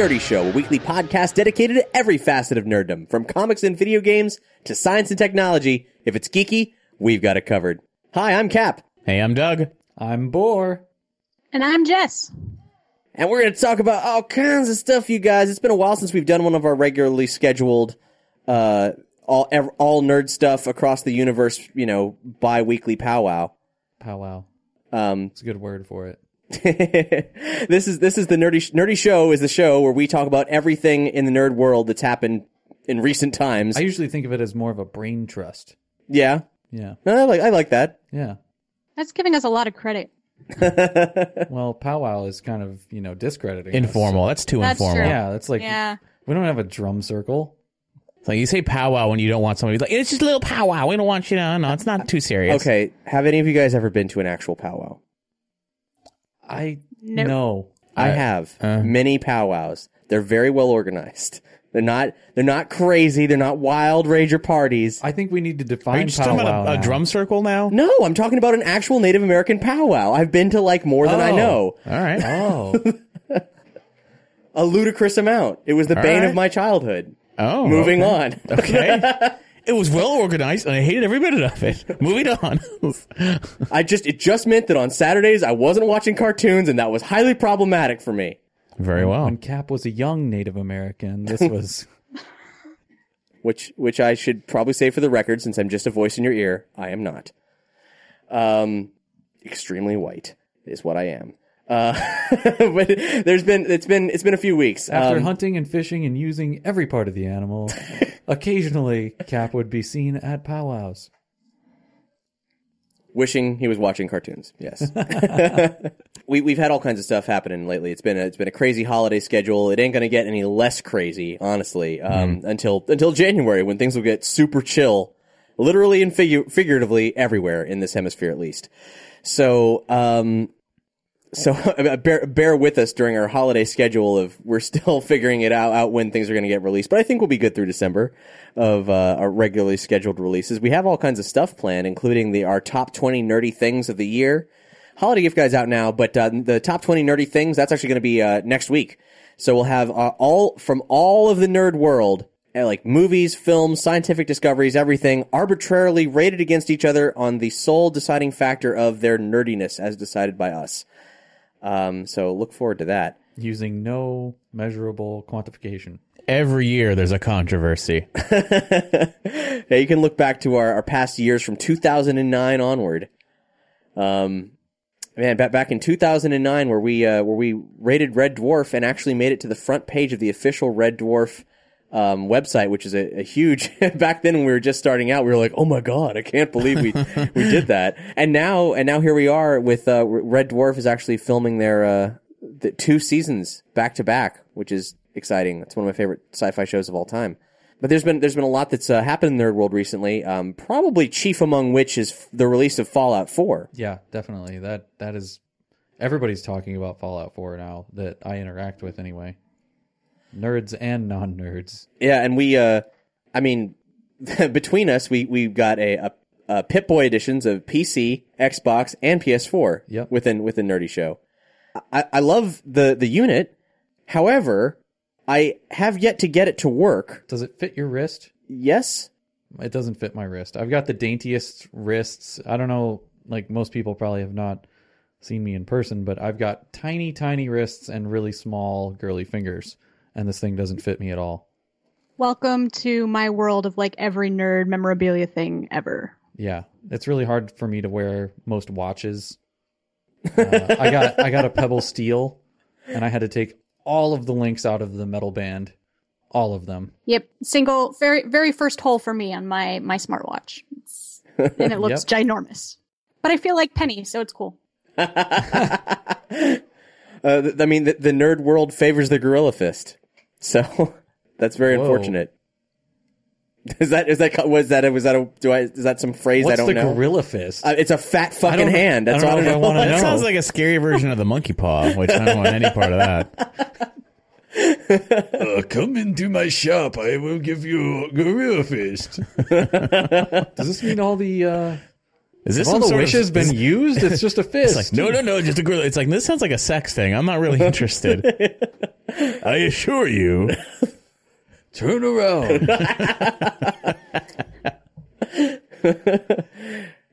Nerdy Show, a weekly podcast dedicated to every facet of nerddom, from comics and video games to science and technology. If it's geeky, we've got it covered. Hi, I'm Cap, Hey, I'm Doug. I'm Boar. And I'm Jess. and we're going to talk about all kinds of stuff, you guys. It's been a while since we've done one of our regularly scheduled, uh, all ev- all nerd stuff across the universe, you know, bi-weekly powwow. Powwow. Um, It's a good word for it. this is this is the nerdy nerdy show is the show where we talk about everything in the nerd world that's happened in recent times. I usually think of it as more of a brain trust. yeah, Yeah. No, I like I like that. Yeah. That's giving us a lot of credit. Well, powwow is kind of, you know, discrediting. us. Informal. That's too That's informal. true. Yeah, that's like Yeah. we don't have a drum circle. It's like you say powwow when you don't want somebody to be like, it's just a little powwow. We don't want you to, no, it's not too serious. Okay, have any of you guys ever been to an actual powwow? I Nope. no. I Uh, have uh. many powwows. They're very well organized. They're not they're not crazy. They're not wild rager parties. I think we need to define Are define you just talking powwow about a, a now. drum circle now? no, I'm talking about an actual Native American powwow. I've been to like more than I Oh. know. All right. Oh, A ludicrous amount. It was the All bane right. of my childhood. Oh. Moving okay. on. Okay. it was well organized and I hated every minute of it. Moving on. I just it just meant that on Saturdays I wasn't watching cartoons and that was highly problematic for me. Very well. when Cap was a young Native American, this was which which I should probably say for the record, since I'm just a voice in your ear, I am not. Um, extremely white is what I am. Uh, but there's been it's been it's been a few weeks. after Um, hunting and fishing and using every part of the animal. occasionally, Cap would be seen at powwows. wishing he was watching cartoons. Yes, we we've had all kinds of stuff happening lately. It's been a, it's been a crazy holiday schedule. It ain't gonna get any less crazy, honestly, um, until until January when things will get super chill, literally and figu- figuratively everywhere in this hemisphere, at least. So, um, so bear bear with us during our holiday schedule of we're still figuring it out out when things are going to get released. But I think we'll be good through December of uh, our regularly scheduled releases. We have all kinds of stuff planned, including the our top twenty nerdy things of the year. Holiday gift guide's out now, but uh, the top twenty nerdy things that's actually going to be uh, next week. So we'll have uh, all from all of the nerd world. uh, Like movies, films, scientific discoveries, everything arbitrarily rated against each other on the sole deciding factor of their nerdiness as decided by us. Um, so look forward to that. using no measurable quantification. Every year there's a controversy. now you can look back to our, our past years from 2009 onward. Um, man, back back in 2009, where we uh, where we rated Red Dwarf and actually made it to the front page of the official Red Dwarf um, website, which is a, a huge. back then, when we were just starting out, we were like, "Oh my god, I can't believe we we did that." And now, and now here we are with uh, Red Dwarf is actually filming their uh, the two seasons back to back, which is exciting. It's one of my favorite sci-fi shows of all time. But there's been there's been a lot that's uh, happened in Nerd World recently. Um, probably chief among which is f- the release of Fallout 4. Yeah, definitely. That that is everybody's talking about Fallout 4 now that I interact with anyway. Nerds and non-nerds. Yeah, and we, uh, I mean, between us, we we got a, a, a Pip Boy editions of PC, Xbox, and PS4 Yep. within within Nerdy Show. I, I love the the unit. However, I have yet to get it to work. Does it fit your wrist? Yes, It doesn't fit my wrist. I've got the daintiest wrists. I don't know, like most people probably have not seen me in person, but I've got tiny, tiny wrists and really small, girly fingers, and this thing doesn't fit me at all. Welcome to my world of like every nerd memorabilia thing ever. Yeah, it's really hard for me to wear most watches. Uh, I got I got a Pebble Steel, and I had to take all of the links out of the metal band, all of them. Yep, single, very, very first hole for me on my my smartwatch, it's, and it looks ginormous. But I feel like Penny, so it's cool. Uh, th- I mean, the, the nerd world favors the gorilla fist, so that's very Whoa. unfortunate. Is that is that was that was that a do I is that some phrase What's I don't the know? gorilla fist? Uh, it's a fat fucking hand. That's I all don't know if I wanna That know. sounds like a scary version of the monkey paw, which I don't want any part of that. Uh, come into my shop. I will give you a gorilla fist. Does this mean all the uh, Is this all some the wishes of, been used? It's just a fist. Like no, no, no, just a gorilla. It's like this sounds like a sex thing. I'm not really interested. I assure you. Turn around.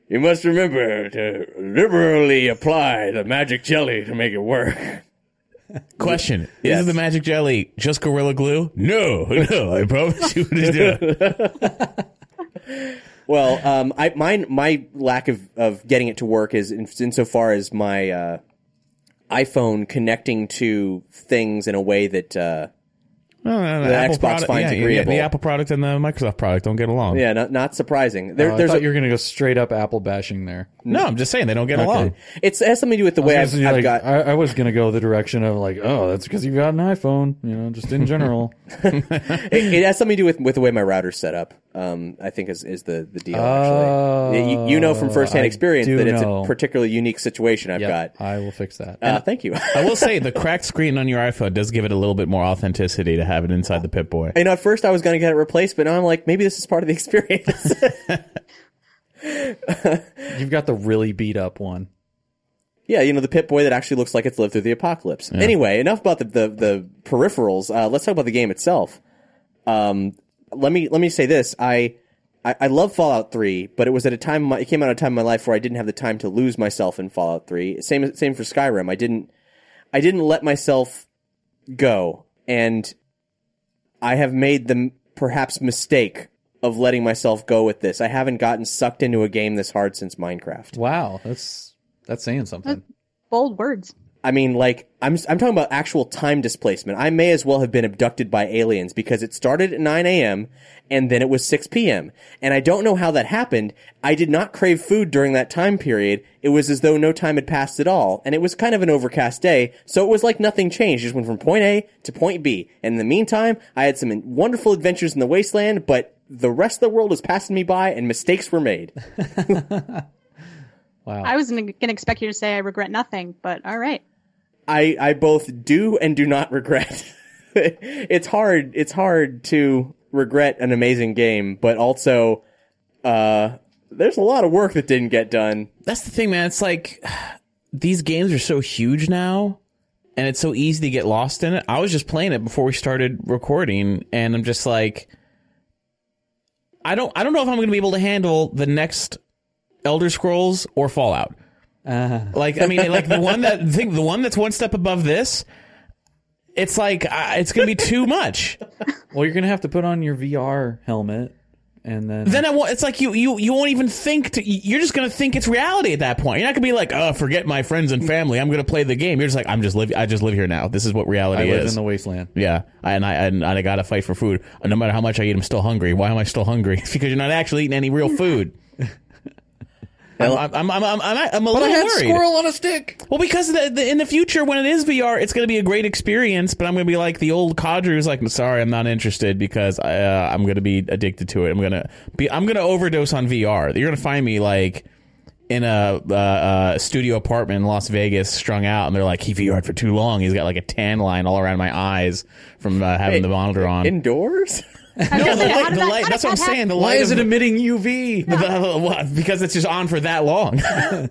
You must remember to liberally apply the magic jelly to make it work. Question: Yes. Is the magic jelly just gorilla glue? No, no. I promise you it is not. Well, um, I mine my lack of, of getting it to work is in, insofar as my uh, iPhone connecting to things in a way that uh, No, no, no, The Apple Xbox product, finds yeah, yeah, agreeable. The Apple product and the Microsoft product don't get along. yeah, not, not surprising. There, Oh, I there's thought a, you're going to go straight up Apple bashing there. No, I'm just saying they don't get along. it's, it has something to do with the way I've, I've like, got. I, I was going to go the direction of like, oh, that's because you've got an iPhone, you know, just in general. it, it has something to do with, with the way my router's set up. Um, I think is, is the, the deal. Actually, you, you know from firsthand I experience do that it's know. a particularly unique situation I've yeah, got. I will fix that. Uh, thank you. I will say the cracked screen on your iPhone does give it a little bit more authenticity to have it inside the Pip Boy. you know, at first I was going to get it replaced, but now I'm like, maybe this is part of the experience. You've got the really beat up one. Yeah, you know the Pip Boy that actually looks like it's lived through the apocalypse. Anyway, enough about the the, the peripherals. Uh, let's talk about the game itself. Um, let me let me say this: I, I I love Fallout Three, but it was at a time in my, it came out at a time in my life where I didn't have the time to lose myself in Fallout Three. Same same for Skyrim. I didn't I didn't let myself go, and I have made the perhaps mistake of letting myself go with this. I haven't gotten sucked into a game this hard since Minecraft. Wow, that's that's saying something. Bold words. I mean, like, I'm I'm talking about actual time displacement. I may as well have been abducted by aliens because it started at 9 a.m. and then it was 6 p.m. And I don't know how that happened. I did not crave food during that time period. It was as though no time had passed at all. And it was kind of an overcast day, so it was like nothing changed. It Just went from point A to point B. And in the meantime, I had some wonderful adventures in the wasteland, but the rest of the world was passing me by and mistakes were made. Wow. I was going to expect you to say I regret nothing, but all right. I I both do and do not regret. it's hard. It's hard to regret an amazing game, but also uh, there's a lot of work that didn't get done. That's the thing, man. It's like these games are so huge now, and it's so easy to get lost in it. I was just playing it before we started recording, and I'm just like, I don't, I don't know if I'm going to be able to handle the next Elder Scrolls or Fallout. Like, I mean, like the one that think the one that's one step above this. It's like uh, it's going to be too much. well, you're gonna have to put on your VR helmet, and then then I won't, it's like you you you won't even think to, you're just gonna think it's reality at that point. You're not gonna be like, oh, forget my friends and family. I'm gonna play the game. You're just like, I'm just live. I just live here now. This is what I reality live is. in the wasteland. yeah, and I and I gotta fight for food. No matter how much I eat, I'm still hungry. Why am I still hungry? It's because you're not actually eating any real food. I'm, I'm, I'm, I'm, I'm, a little worried. on a stick. Well, because the, the, in the future, when it is VR, it's going to be a great experience. But I'm going to be like the old codger who's like, "Sorry, I'm not interested because I, uh, I'm going to be addicted to it. I'm going to be, I'm going to overdose on VR. You're going to find me like in a uh, uh, studio apartment in Las Vegas, strung out, and they're like, he VR'd for too long. He's got like a tan line all around my eyes from uh, having the monitor on. Indoors? no, the light, did the light. That's did what I'm that saying. The Why light is of- it emitting UV? the- what? Because it's just on for that long.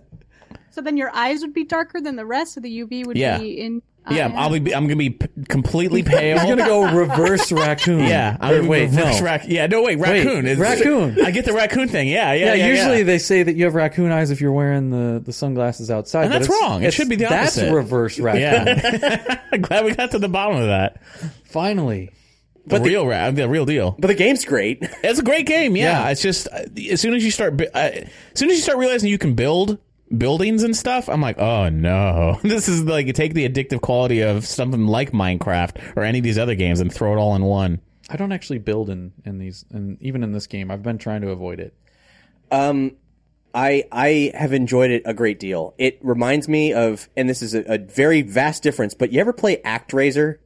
So then your eyes would be darker than the rest, so the UV would Yeah. be in. Yeah, I'll be. I'm gonna be p- completely pale. He's gonna go reverse raccoon. Yeah, I'm Or gonna wait, reverse no. rac- yeah, no, wait, raccoon. It's- raccoon. I get the raccoon thing. Yeah, yeah, Yeah, yeah. usually yeah. they say that you have raccoon eyes if you're wearing the, the sunglasses outside. And but that's it's- wrong. It it's- should be the opposite. That's reverse raccoon. Yeah, glad we got to the bottom of that. Finally. The But the- real, ra- the real deal. But the game's great. It's a great game. Yeah, Yeah. it's just uh, as soon as you start, uh, as soon as you start realizing you can build buildings and stuff, I'm like, oh no, this is like take the addictive quality of something like Minecraft or any of these other games and throw it all in one. I don't actually build in, in these, and even in this game, I've been trying to avoid it. Um, I I have enjoyed it a great deal. It reminds me of, and this is a, a very vast difference. But you ever play ActRaiser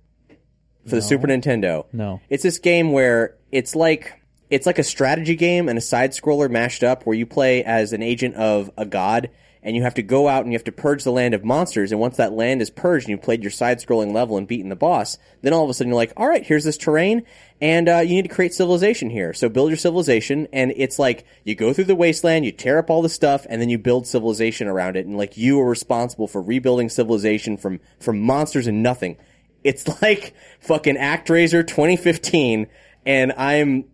for the Super Nintendo? No. It's this game where it's like it's like a strategy game and a side scroller mashed up, where you play as an agent of a god. And you have to go out and you have to purge the land of monsters. And once that land is purged and you've played your side scrolling level and beaten the boss, then all of a sudden you're like, all right, here's this terrain and uh, you need to create civilization here. So build your civilization, and it's like you go through the wasteland, you tear up all the stuff, and then you build civilization around it, and like you are responsible for rebuilding civilization from from monsters and nothing. It's like fucking ActRaiser 2015, and I'm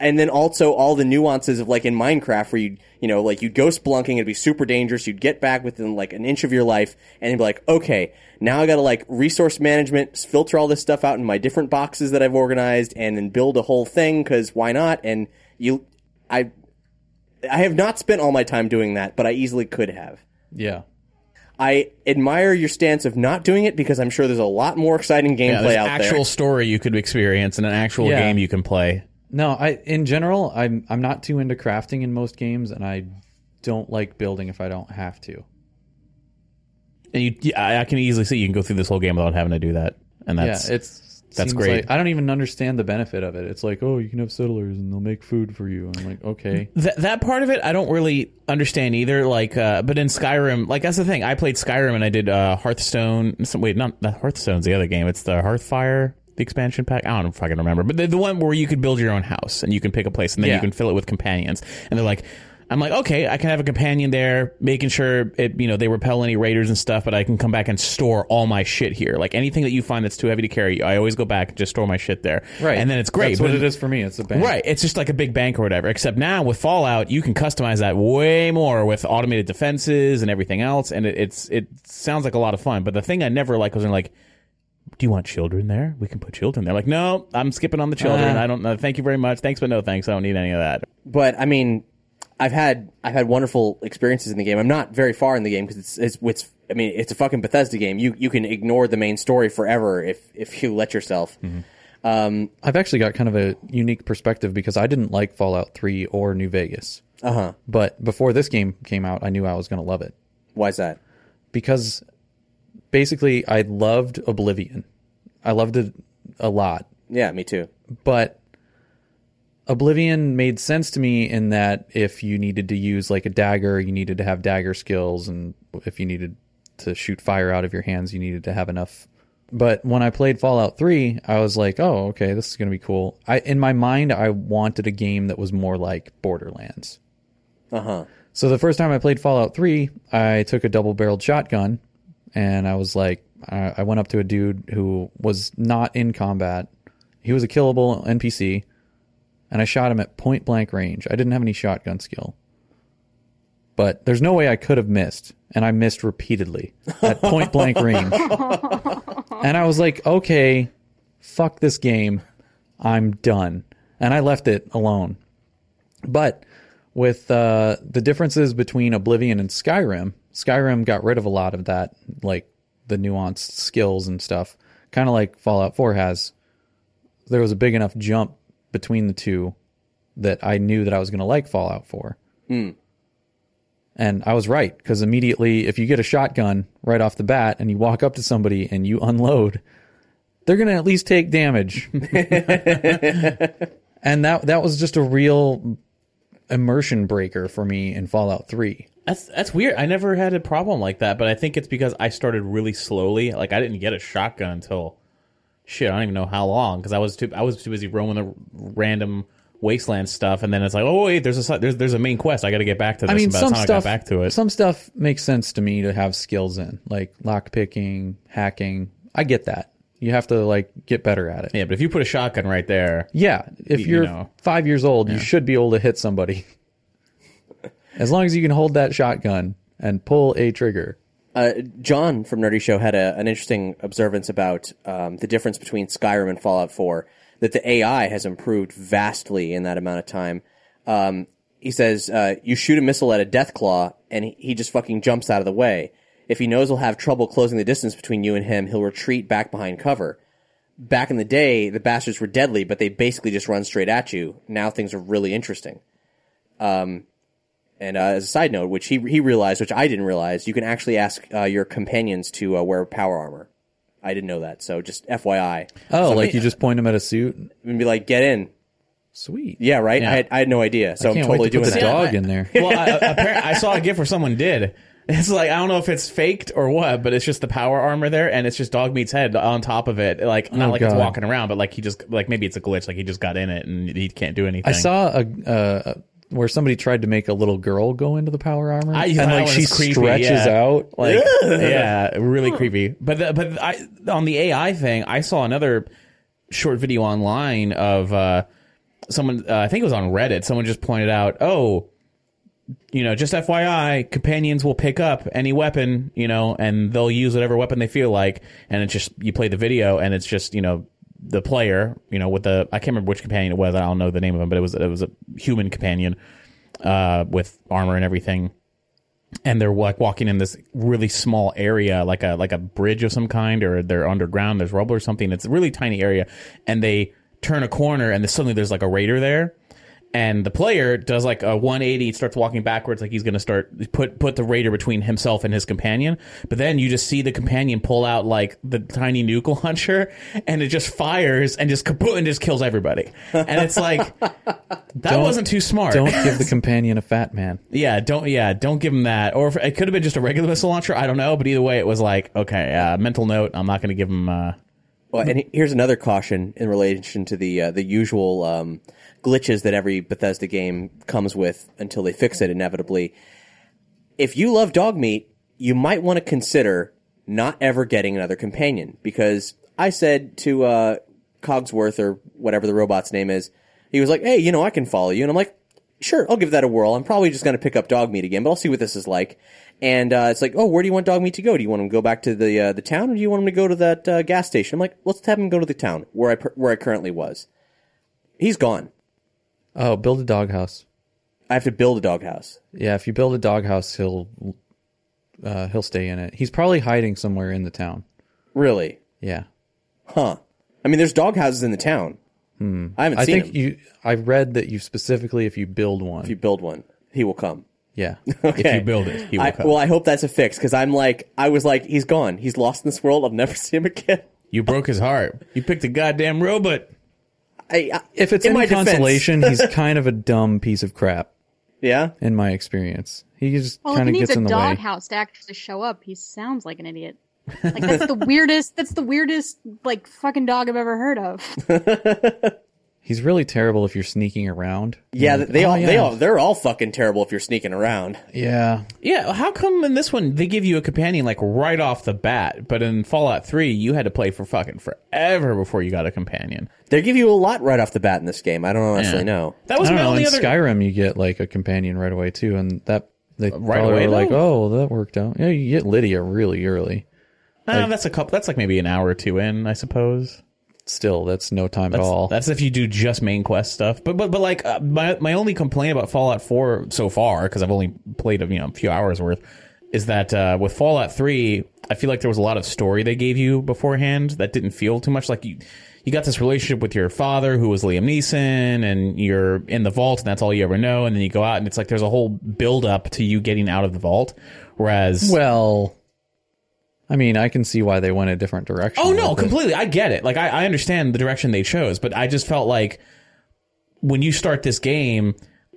and then also all the nuances of like in Minecraft where you you know like you'd go splunking it'd be super dangerous you'd get back within like an inch of your life and you'd be like okay now I got to like resource management filter all this stuff out in my different boxes that I've organized and then build a whole thing cuz why not and you I I have not spent all my time doing that but I easily could have Yeah. I admire your stance of not doing it because I'm sure there's a lot more exciting Yeah, gameplay there's out actual there. story you could experience and an actual Yeah. game you can play. No, I in general, I'm I'm not too into crafting in most games, and I don't like building if I don't have to. And you, yeah, I I can easily see you can go through this whole game without having to do that. And that's yeah, it's that's great. like- I don't even understand the benefit of it. It's like, oh, you can have settlers and they'll make food for you. I'm like, okay, That that part of it I don't really understand either. Like, uh, but in Skyrim, like that's the thing. I played Skyrim and I did uh, Hearthstone. Some, wait, not not Hearthstone's the other game. It's the Hearthfire, the expansion pack. I don't know if I can remember, but the, the one where you could build your own house and you can pick a place and then you can fill it with companions. And they're like. I'm like, okay, I can have a companion there, making sure it, you know, they repel any raiders and stuff, but I can come back and store all my shit here. Like anything that you find that's too heavy to carry, I always go back and just store my shit there. right, And then it's great. That's what it is for me. It's a bank. Right. It's just like a big bank or whatever. Except now with Fallout, you can customize that way more with automated defenses and everything else, and it, it's it sounds like a lot of fun. But the thing I never like was like, do you want children there? We can put children there. Like, no, I'm skipping on the children. Uh. I don't know. Thank you very much. Thanks, but no thanks. I don't need any of that. but I mean, I've had I've had wonderful experiences in the game. I'm not very far in the game because it's, it's it's I mean it's a fucking Bethesda game. You you can ignore the main story forever if if you let yourself. Um, I've actually got kind of a unique perspective because I didn't like Fallout 3 or New Vegas. uh huh. But before this game came out, I knew I was going to love it Why is that? because basically I loved Oblivion. I loved it a lot. Yeah, me too. but Oblivion made sense to me in that if you needed to use like a dagger, you needed to have dagger skills, and if you needed to shoot fire out of your hands, you needed to have enough. But when I played Fallout 3, I was like, "Oh, okay, this is going to be cool." I in my mind, I wanted a game that was more like Borderlands. Uh huh. So the first time I played Fallout 3, I took a double-barreled shotgun and I was like I I went up to a dude who was not in combat. He was a killable NPC and I shot him at point blank range. I didn't have any shotgun skill. But there's no way I could have missed and I missed repeatedly at point blank range. And I was like, "Okay, fuck this game. I'm done." And I left it alone. But with uh, the differences between Oblivion and Skyrim, Skyrim got rid of a lot of that, like the nuanced skills and stuff, kind of like Fallout 4 has. There was a big enough jump between the two that I knew that I was going to like Fallout 4. Hmm. And I was right, because immediately, if you get a shotgun right off the bat and you walk up to somebody and you unload, they're going to at least take damage. and that that was just a real immersion breaker for me in Fallout 3. That's that's weird. I never had a problem like that, but I think it's because I started really slowly. Like I didn't get a shotgun until shit. I don't even know how long because I was too I was too busy roaming the random wasteland stuff, and then it's like, oh wait, there's a there's there's a main quest. I got to get back to this. I mean, and by the some time stuff. I got back to it. Some stuff makes sense to me to have skills in, like lock picking, hacking. I get that. You have to like get better at it. yeah, but if you put a shotgun right there, Yeah, if You you're know. five years old, you should be able to hit somebody. as long as you can hold that shotgun and pull a trigger. Uh, John from Nerdy Show had a, an interesting observance about um, the difference between Skyrim and Fallout 4. That the AI has improved vastly in that amount of time. Um, he says uh, you shoot a missile at a death claw, and he, he just fucking jumps out of the way. If he knows he'll have trouble closing the distance between you and him, he'll retreat back behind cover. Back in the day, the bastards were deadly, but they basically just run straight at you. Now things are really interesting. Um, and uh, as a side note, which he he realized, which I didn't realize, you can actually ask uh, your companions to uh, wear power armor. I didn't know that, so just FYI. Oh, So, like you just point them at a suit. and be like, get in. Sweet. Yeah, right. Yeah. I, had, I had no idea, so I I'm can't totally wait to doing put the that. dog in there. well, I, apparently, I saw a gift where someone did. It's like I don't know if it's faked or what, but it's just the power armor there, and it's just dog meat's head on top of it. Like not Oh, like it's walking around, but like he just like maybe it's a glitch, like he just got in it and he can't do anything. I saw a uh, where somebody tried to make a little girl go into the power armor, I- and like she creepy, stretches yeah. out. like yeah, really creepy. But the, but I on the AI thing, I saw another short video online of uh, someone. Uh, I think it was on Reddit. Someone just pointed out, oh, you know, just FYI, companions will pick up any weapon, you know, and they'll use whatever weapon they feel like, and it's just you play the video, and it's just you know the player, you know, with the I can't remember which companion it was. I don't know the name of him, but it was it was a human companion uh, with armor and everything and they're like walking in this really small area, like a like a bridge of some kind, or they're underground. There's rubble or something. It's a really tiny area, and they turn a corner, and suddenly there's like a raider there, and the player does like a 180, starts walking backwards, like he's going to start put put the raider between himself and his companion. But then you just see the companion pull out like the tiny nuke launcher, and it just fires and just kaput and just kills everybody. And it's like that wasn't too smart. Don't give the companion a fat man. Yeah, don't yeah, don't give him that. Or if, it could have been just a regular missile launcher. I don't know, but either way, it was like okay. Uh, mental note: I'm not going to give him. Uh, Well, and here's another caution in relation to the uh, the usual um, glitches that every Bethesda game comes with until they fix it inevitably. If you love dog meat, you might want to consider not ever getting another companion because I said to uh, Cogsworth or whatever the robot's name is, he was like, "Hey, you know, I can follow you," and I'm like, "Sure, I'll give that a whirl. I'm probably just going to pick up dog meat again, but I'll see what this is like." And uh, it's like, "Oh, where do you want dog meat to go? Do you want him to go back to the uh, the town, or do you want him to go to that uh, gas station?" I'm like, "Let's have him go to the town where I per- where I currently was." He's gone. Oh, build a doghouse. I have to build a doghouse. Yeah, if you build a doghouse, he'll uh, he'll stay in it. He's probably hiding somewhere in the town. Really? Yeah, Huh? I mean, there's dog houses in the town. Hmm. I haven't I seen think him. you. I read that you specifically, if you build one, if you build one, he will come. Yeah, Okay. If you build it, he will I, come. well, I hope that's a fix because I'm like, I was like, he's gone. He's lost in this world. I'll never see him again. you broke his heart. You picked a goddamn robot. I, I, if it's in any my consolation, he's kind of a dumb piece of crap yeah. in my experience. He just Well, kind he of needs gets a in the way. doghouse to actually show up, he sounds like an idiot. Like that's the weirdest. That's the weirdest like fucking dog I've ever heard of. He's really terrible if you're sneaking around. Yeah, like, they "Oh, all they yeah." all they're all fucking terrible if you're sneaking around. Yeah, Yeah, how come in this one they give you a companion like right off the bat, but in Fallout 3 you had to play for fucking forever before you got a companion? They give you a lot right off the bat in this game. I don't honestly Yeah. know. That I was don't my know. only In other Skyrim, you get like a companion right away too, and that they right away, were like, oh, well, that worked out. Yeah, you get Lydia really early. Uh, that's a couple that's like maybe an hour or two in, I suppose. Still, that's no time That's, at all. that's if you do just main quest stuff. But but but like uh, my my only complaint about Fallout 4 so far because I've only played a you know a few hours worth is that uh, with Fallout 3 I feel like there was a lot of story they gave you beforehand that didn't feel too much like you you got this relationship with your father who was Liam Neeson and you're in the vault and that's all you ever know and then you go out and it's like there's a whole build up to you getting out of the vault whereas well, I mean, I can see why they went a different direction. Oh no, it. completely. I get it. Like I, I understand the direction they chose, but I just felt like when you start this game,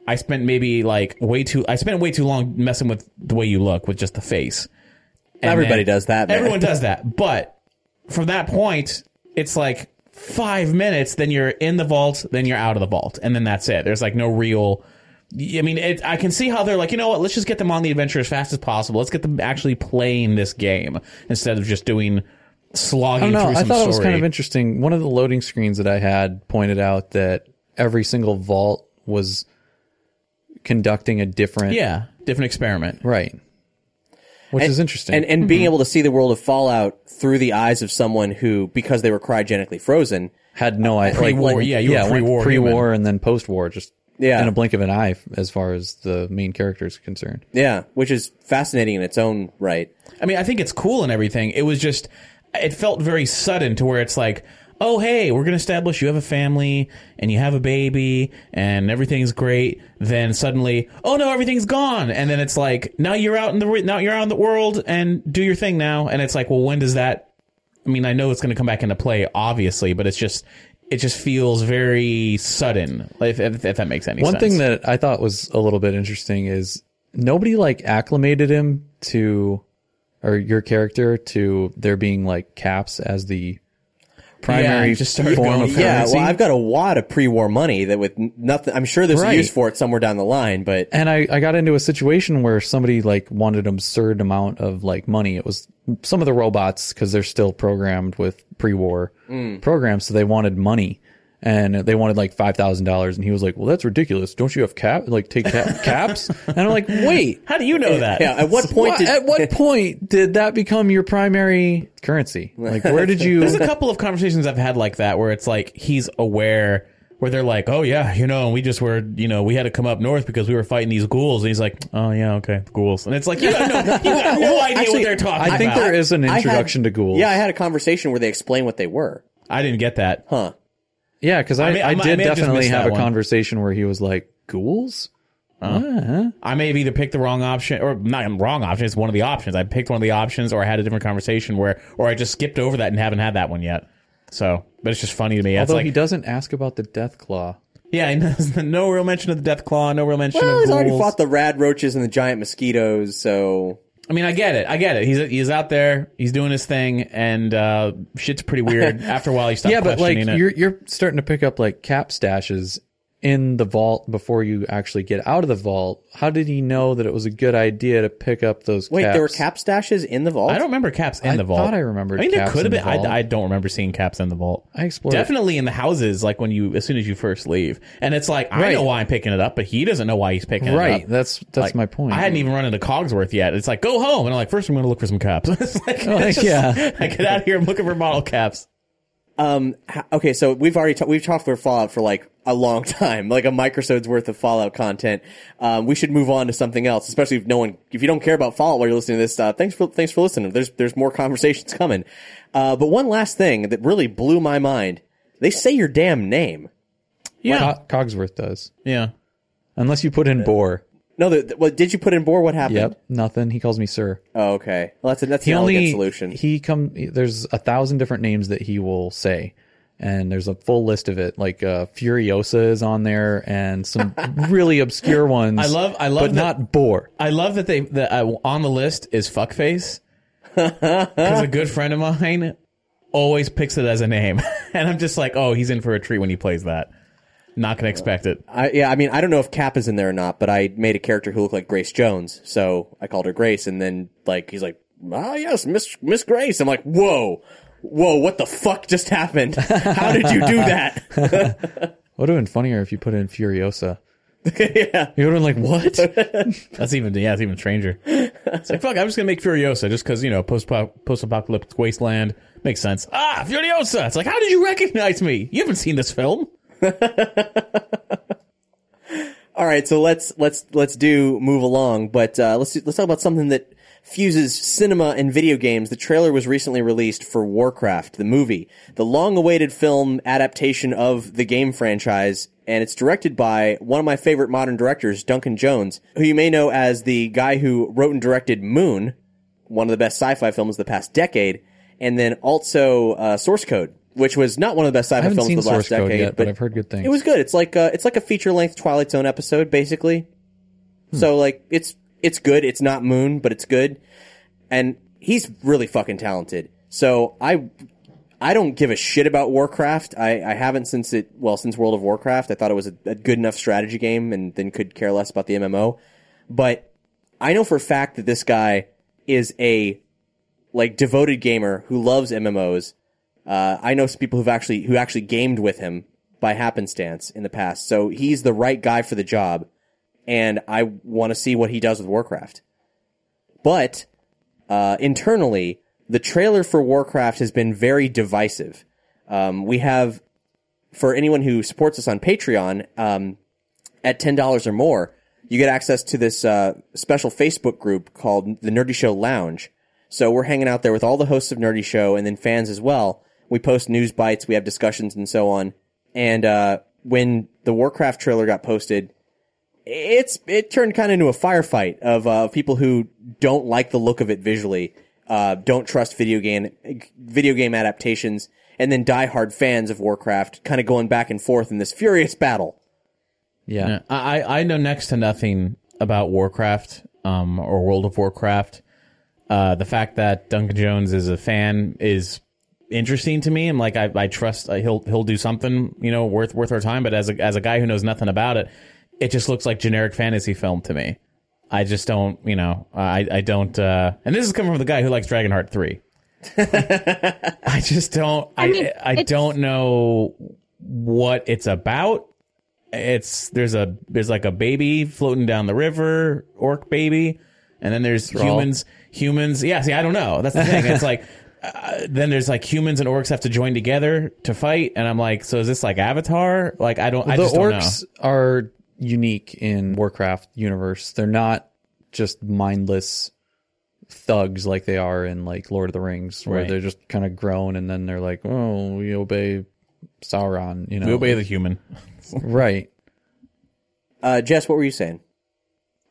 I spent maybe like way too. I spent way too long messing with the way you look with just the face. And Everybody does that, man. Everyone does that, but from that point, it's like five minutes, then you're in the vault, then you're out of the vault, and then that's it. There's like no real. I mean, it, I can see how they're like, you know what? Let's just get them on the adventure as fast as possible. Let's get them actually playing this game instead of just doing I slogging don't know. through I some thought it was kind of interesting. One of the loading screens that I had pointed out that every single vault was conducting a different yeah, different experiment. right, which is interesting. And and being able to see the world of Fallout through the eyes of someone who, because they were cryogenically frozen, had no idea. Pre-war, yeah, you were pre-war pre-war, human. and then post-war, just Yeah. in a blink of an eye, as far as the main character is concerned. yeah, which is fascinating in its own right. I mean, I think it's cool and everything. It was just, it felt very sudden to where it's like, oh, hey, we're going to establish you have a family and you have a baby and everything's great. Then suddenly, oh no, everything's gone. And then it's like, now you're out in the, now you're out in the world and do your thing now. And it's like, well, when does that, I mean, I know it's going to come back into play, obviously, but it's just, it just feels very sudden, if, if, if that makes any One sense. thing that I thought was a little bit interesting is nobody like acclimated him to, or your character to there being like caps as the primary Yeah, just form going- of Yeah, currency. well, I've got a wad of pre-war money that with nothing. I'm sure there's Right. a use for it somewhere down the line, but and I, I got into a situation where somebody like wanted an absurd amount of like money. It was some of the robots because they're still programmed with pre-war mm. programs, so they wanted money. And they wanted like five thousand dollars, and he was like, "Well, that's ridiculous. Don't you have cap like take cap- caps?" And I'm like, "Wait, How do you know that? yeah. At what point What- did at what point did that become your primary currency? Like, where did you? There's a couple of conversations I've had like that where it's like he's aware where they're like, oh yeah, you know, we just were, you know, we had to come up north because we were fighting these ghouls, and he's like, oh yeah, okay, ghouls, and it's like you got no, you got no idea actually, what they're talking I think about. there is an I had- introduction to ghouls. Yeah, I had a conversation where they explained what they were. I didn't get that. Huh. Yeah, because I, I may- I, I might- I did may have definitely have a one. conversation where he was like, "Ghouls." Uh-huh. I may have either picked the wrong option or not wrong option. It's one of the options. I picked one of the options, or I had a different conversation where, or I just skipped over that and haven't had that one yet. So, but it's just funny to me. It's Although like, he doesn't ask about the death claw. yeah, I know, no real mention of the death claw, no real mention Well, of he's already fought the rad roaches and the giant mosquitoes, so I mean, I get it. I get it. He's he's out there. He's doing his thing, and uh, shit's pretty weird. After a while, you stop yeah, but like it. you're you're starting to pick up like cap stashes in the vault before you actually get out of the vault. How did he know that it was a good idea to pick up those? wait, caps? there were cap stashes in the vault. I don't remember caps in I the vault. I thought I remembered I mean, there could have been. I, I don't remember seeing caps in the vault. I explored. Definitely in the houses, like when you, as soon as you first leave, and it's like I know why I'm picking it up, but he doesn't know why he's picking it up. Right. That's that's Like, my point. I hadn't even run into Cogsworth yet. It's like go home, and I'm like, first I'm going to look for some caps. it's like, oh, it's just- yeah. I get out of here. I'm looking for model caps. Um. Okay, so we've already ta- we've talked for Fallout for like a long time, like a microsode's worth of Fallout content. Um, we should move on to something else, especially if no one, if you don't care about Fallout while you're listening to this. Uh, thanks for thanks for listening. There's there's more conversations coming. Uh, but one last thing that really blew my mind: they say your damn name. Yeah, Co- Cogsworth does, yeah. unless you put in Boar. No, the, the, what did you put in Boar? What happened? Yep, nothing. He calls me sir. Oh, okay. Well, that's a, that's He an only solution. he come. There's a thousand different names that he will say, and there's a full list of it. Like uh, Furiosa is on there, and some really obscure ones. I love- I love but that- not Boar. I love that they that uh, on the list is fuckface because a good friend of mine always picks it as a name, and I'm just like, oh, he's in for a treat when he plays that. Not gonna expect it. I, yeah, I mean, I don't know if Cap is in there or not, but I made a character who looked like Grace Jones, so I called her Grace, and then like he's like, ah, yes, Miss Miss Grace. I'm like, whoa, whoa, what the fuck just happened? How did you do that? Would have been funnier if you put in Furiosa. yeah, You would have been like, what? That's even yeah, it's even stranger. It's like fuck, I'm just gonna make Furiosa just because you know post post apocalyptic wasteland makes sense. Ah, Furiosa. It's like, how did you recognize me? You haven't seen this film. All right, so let's let's let's do move along, but uh, let's let's talk about something that fuses cinema and video games. The trailer was recently released for Warcraft, the movie, the long-awaited film adaptation of the game franchise, and it's directed by one of my favorite modern directors, Duncan Jones, who you may know as the guy who wrote and directed Moon, one of the best sci-fi films of the past decade, and then also uh, Source Code, which was not one of the best sci-fi films of the last decade, yet, but I've heard good things. it was good. It's like uh, it's like a feature length Twilight Zone episode, basically. So like it's it's good. It's not Moon, but it's good. And he's really fucking talented. So I I don't give a shit about Warcraft. I, I haven't since it well since World of Warcraft. I thought it was a, a good enough strategy game, and then could care less about the MMO. But I know for a fact that this guy is a like devoted gamer who loves MMOs. Uh, I know some people who've actually who actually gamed with him by happenstance in the past. So he's the right guy for the job, and I want to see what he does with Warcraft. But uh, internally, the trailer for Warcraft has been very divisive. Um, we have, for anyone who supports us on Patreon, um, at ten dollars or more, you get access to this uh, special Facebook group called the Nerdy Show Lounge. So we're hanging out there with all the hosts of Nerdy Show and then fans as well. We post news bites, we have discussions and so on. And uh, when the Warcraft trailer got posted, it's it turned kind of into a firefight of uh, people who don't like the look of it visually, uh, don't trust video game video game adaptations, and then diehard fans of Warcraft kind of going back and forth in this furious battle. Yeah. Yeah. I, I know next to nothing about Warcraft um, or World of Warcraft. Uh, the fact that Duncan Jones is a fan is interesting to me. I'm like, I, I trust uh, he'll he'll do something you know worth worth our time. But as a as a guy who knows nothing about it, it just looks like generic fantasy film to me. I just don't, you know, I I don't. Uh, and this is coming from the guy who likes Dragonheart three. I just don't. I I mean, I, it's- don't know what it's about. It's there's a there's like a baby floating down the river, orc baby, and then there's humans. Humans, yeah. See, I don't know. That's the thing. It's like uh, then there's like humans and orcs have to join together to fight, and I'm like, so is this like Avatar? Like I don't. I the just don't know. orcs are unique in Warcraft universe. They're not just mindless thugs like they are in like Lord of the Rings, where Right. they're just kind of grown and then they're like, oh, we obey Sauron. You know, We obey the human. right. Uh, Jess, what were you saying?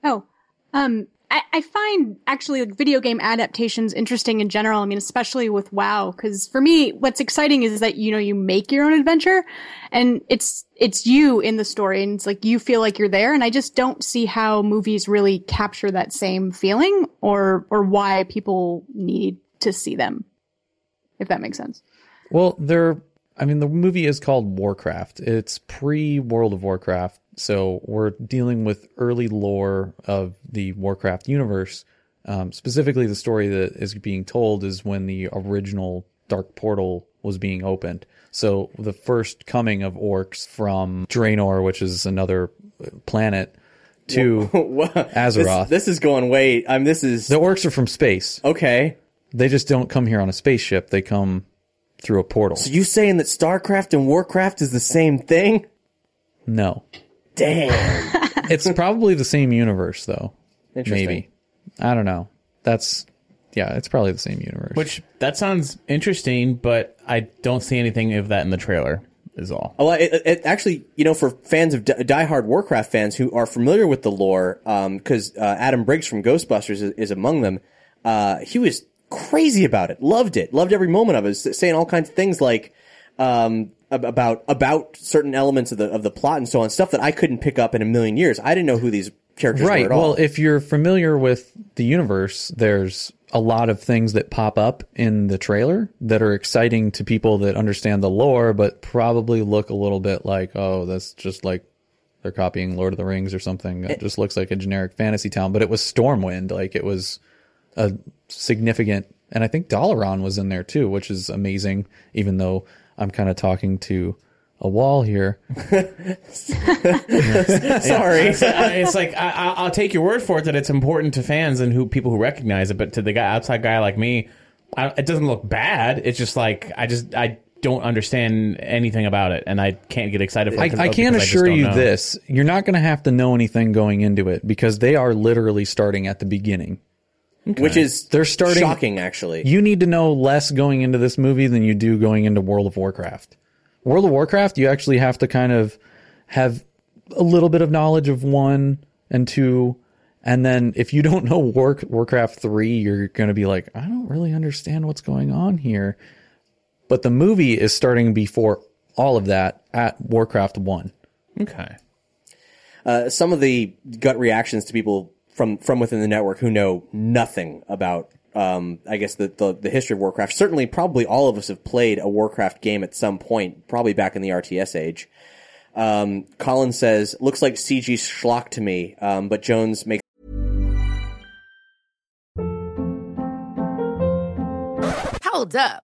Oh, um, I, I find actually like video game adaptations interesting in general. I mean, especially with WoW, because for me, what's exciting is that you know you make your own adventure, and it's it's you in the story, and it's like you feel like you're there. And I just don't see how movies really capture that same feeling, or or why people need to see them, if that makes sense. Well, they're. I mean, the movie is called Warcraft. It's pre World of Warcraft, so we're dealing with early lore of the Warcraft universe. Um, specifically, the story that is being told is when the original Dark Portal was being opened. So the first coming of orcs from Draenor, which is another planet, to Azeroth. This, this is going way. I'm. This is the orcs are from space. okay. They just don't come here on a spaceship. They come through a portal. So you saying that StarCraft and Warcraft is the same thing? No. Damn. it's probably the same universe though. Interesting. Maybe. I don't know. That's yeah, it's probably the same universe. Which that sounds interesting, but I don't see anything of that in the trailer. Is all. Well, it, it, actually, you know, for fans of die- diehard Warcraft fans who are familiar with the lore, because uh, Adam Briggs from Ghostbusters is, is among them, uh, he was crazy about it, loved it, loved every moment of it, saying all kinds of things like um, about about certain elements of the of the plot and so on, stuff that I couldn't pick up in a million years. I didn't know who these characters right. were at all. Well, if you're familiar with the universe, there's a lot of things that pop up in the trailer that are exciting to people that understand the lore, but probably look a little bit like, oh, that's just like they're copying Lord of the Rings or something. It just looks like a generic fantasy town, but it was Stormwind. Like it was a significant, and I think Dalaran was in there too, which is amazing. Even though I'm kind of talking to a wall here. Sorry. it's, it's like I, I- I'll take your word for it that it's important to fans and who people who recognize it, but to the guy outside guy like me, I, it doesn't look bad. It's just like I just I don't understand anything about it, and I can't get excited for I, I can assure don't you know. this: you're not going to have to know anything going into it because they are literally starting at the beginning. Which is They're starting- shocking, actually. You need to know less going into this movie than you do going into World of Warcraft. World of Warcraft, you actually have to kind of have a little bit of knowledge of one and two. And then if you don't know War, Warcraft 3, you're going to be like, I don't really understand what's going on here. But the movie is starting before all of that at Warcraft 1. Okay. uh, some of the gut reactions to people from from within the network who know nothing about um, I guess the, the the history of Warcraft. Certainly, probably all of us have played a Warcraft game at some point, probably back in the RTS age. Um, Colin says, "Looks like CG schlock to me," um, but Jones makes Hold up.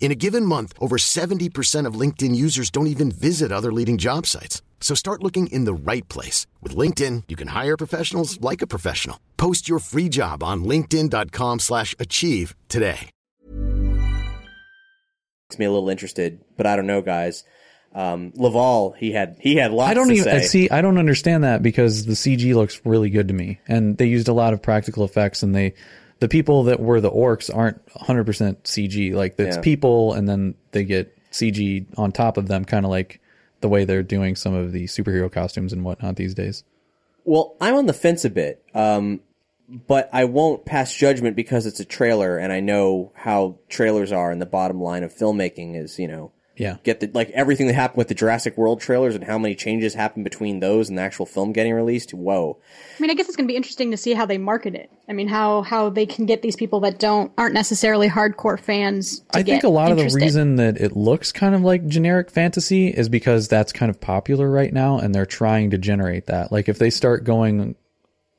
In a given month, over 70% of LinkedIn users don't even visit other leading job sites. So start looking in the right place. With LinkedIn, you can hire professionals like a professional. Post your free job on linkedin.com slash achieve today. Makes me a little interested, but I don't know, guys. Um, Laval, he had he had lots I don't to even say. see. I don't understand that because the CG looks really good to me, and they used a lot of practical effects, and they, the people that were the orcs aren't 100 percent CG. Like it's Yeah. people, and then they get CG on top of them, kind of like the way they're doing some of the superhero costumes and whatnot these days. Well, I'm on the fence a bit, um, but I won't pass judgment because it's a trailer, and I know how trailers are. And the bottom line of filmmaking is, you know, Yeah. get the like everything that happened with the Jurassic World trailers and how many changes happened between those and the actual film getting released. Whoa, I mean, I guess it's going to be interesting to see how they market it. I mean, how how they can get these people that don't aren't necessarily hardcore fans. To I think a lot of the reason that it looks kind of like generic fantasy is because that's kind of popular right now and they're trying to generate that. Like if they start going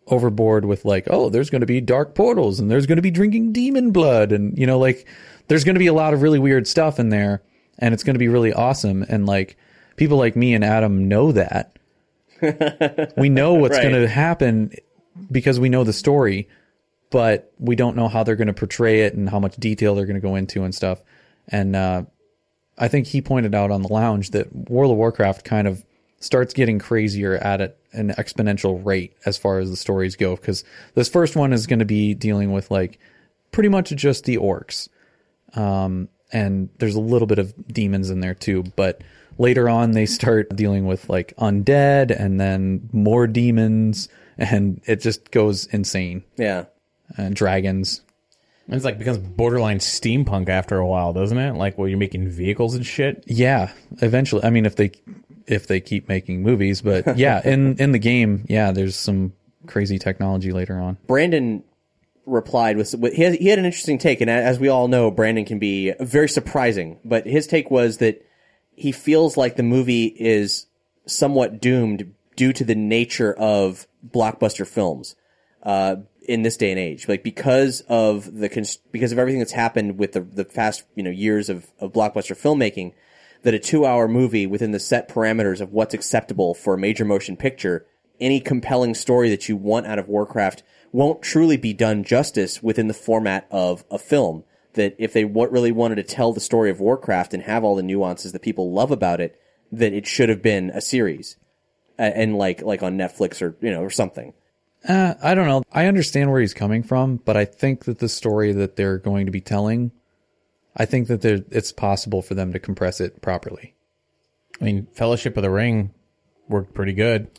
overboard with like, oh, there's going to be dark portals and there's going to be drinking demon blood and you know like there's going to be a lot of really weird stuff in there and it's going to be really awesome and like people like me and Adam know that. we know what's Right. going to happen because we know the story but we don't know how they're going to portray it and how much detail they're going to go into and stuff. And uh, I think he pointed out on the lounge that World of Warcraft kind of starts getting crazier at it an exponential rate as far as the stories go. Because this first one is going to be dealing with like pretty much just the orcs, um, and there's a little bit of demons in there too. But later on, they start dealing with like undead and then more demons, and it just goes insane yeah. and dragons. It's like becomes borderline steampunk after a while, doesn't it? Like where you're making vehicles and shit. Yeah, eventually. I mean, if they if they keep making movies, but yeah, in in the game, yeah, there's some crazy technology later on. Brandon replied with, with he, had, he had an interesting take, and as we all know, Brandon can be very surprising. But his take was that he feels like the movie is somewhat doomed due to the nature of blockbuster films uh, in this day and age. Like because of the because of everything that's happened with the the past you know years of of blockbuster filmmaking, that a two hour movie within the set parameters of what's acceptable for a major motion picture, any compelling story that you want out of Warcraft won't truly be done justice within the format of a film. That if they w- really wanted to tell the story of Warcraft and have all the nuances that people love about it, that it should have been a series, uh, and like like on Netflix or you know or something. Uh, I don't know. I understand where he's coming from, but I think that the story that they're going to be telling, I think that it's possible for them to compress it properly. I mean, Fellowship of the Ring worked pretty good.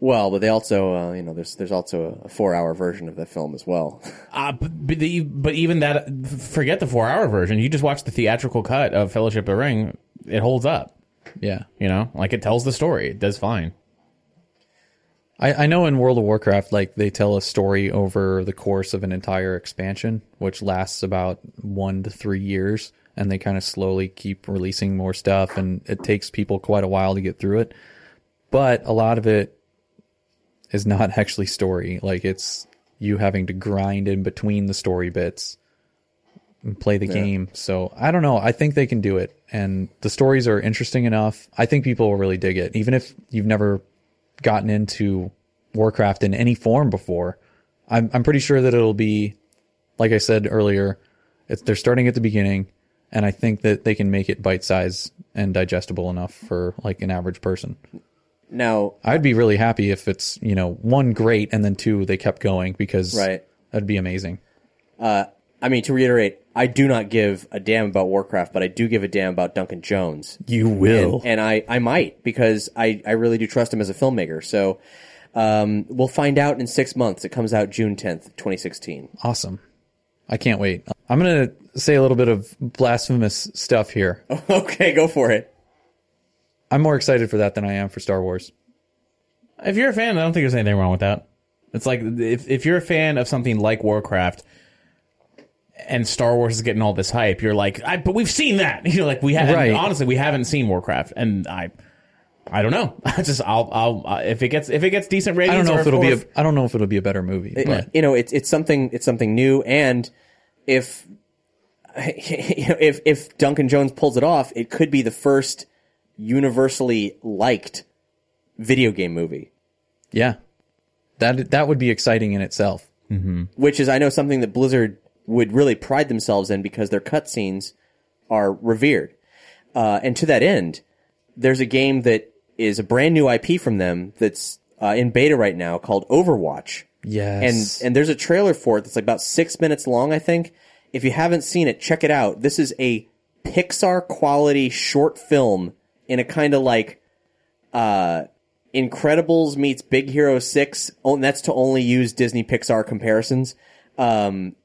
Well, but they also, uh, you know, there's there's also a four hour version of the film as well. Uh, but, but, the, but even that, forget the four hour version. You just watch the theatrical cut of Fellowship of the Ring. It holds up. Yeah. You know, like it tells the story. It does fine. I, I know in World of Warcraft, like they tell a story over the course of an entire expansion, which lasts about one to three years, and they kind of slowly keep releasing more stuff, and it takes people quite a while to get through it. But a lot of it is not actually story. Like it's you having to grind in between the story bits and play the game. So I don't know. I think they can do it, and the stories are interesting enough. I think people will really dig it, even if you've never gotten into Warcraft in any form before. I'm I'm pretty sure that it'll be, like I said earlier, it's they're starting at the beginning. and I think that they can make it bite size and digestible enough for like an average person. Now, I'd be really happy if it's you know one great and then two they kept going because Right. that'd be amazing. I mean, to reiterate, I do not give a damn about Warcraft, but I do give a damn about Duncan Jones. You will. and, and I, I might because I, I really do trust him as a filmmaker. So um, we'll find out in six months. It comes out June tenth, twenty sixteen. Awesome. I can't wait. I'm going to say a little bit of blasphemous stuff here. okay, go for it. I'm more excited for that than I am for Star Wars. If you're a fan, I don't think there's anything wrong with that. It's like if if you're a fan of something like Warcraft and Star Wars is getting all this hype, you're like, I, but we've seen that. You know, like we have. Right. Honestly, we haven't seen Warcraft, and I, I don't know. I just I'll I'll uh, if it gets if it gets decent ratings. I don't know or if it'll or be a if- I don't know if it'll be a better movie. It- but You know, it's it's something it's something new, and if you know, if if Duncan Jones pulls it off, it could be the first universally liked video game movie. yeah. That that would be exciting in itself. which is I know something that Blizzard would really pride themselves in because their cutscenes are revered. Uh, and to that end, there's a game that is a brand new IP from them that's uh, in beta right now called Overwatch. Yes. And and there's a trailer for it that's like about six minutes long, I think. If you haven't seen it, check it out. This is a Pixar quality short film in a kind of like uh, Incredibles meets Big Hero Six. Oh, and that's to only use Disney Pixar comparisons. Um,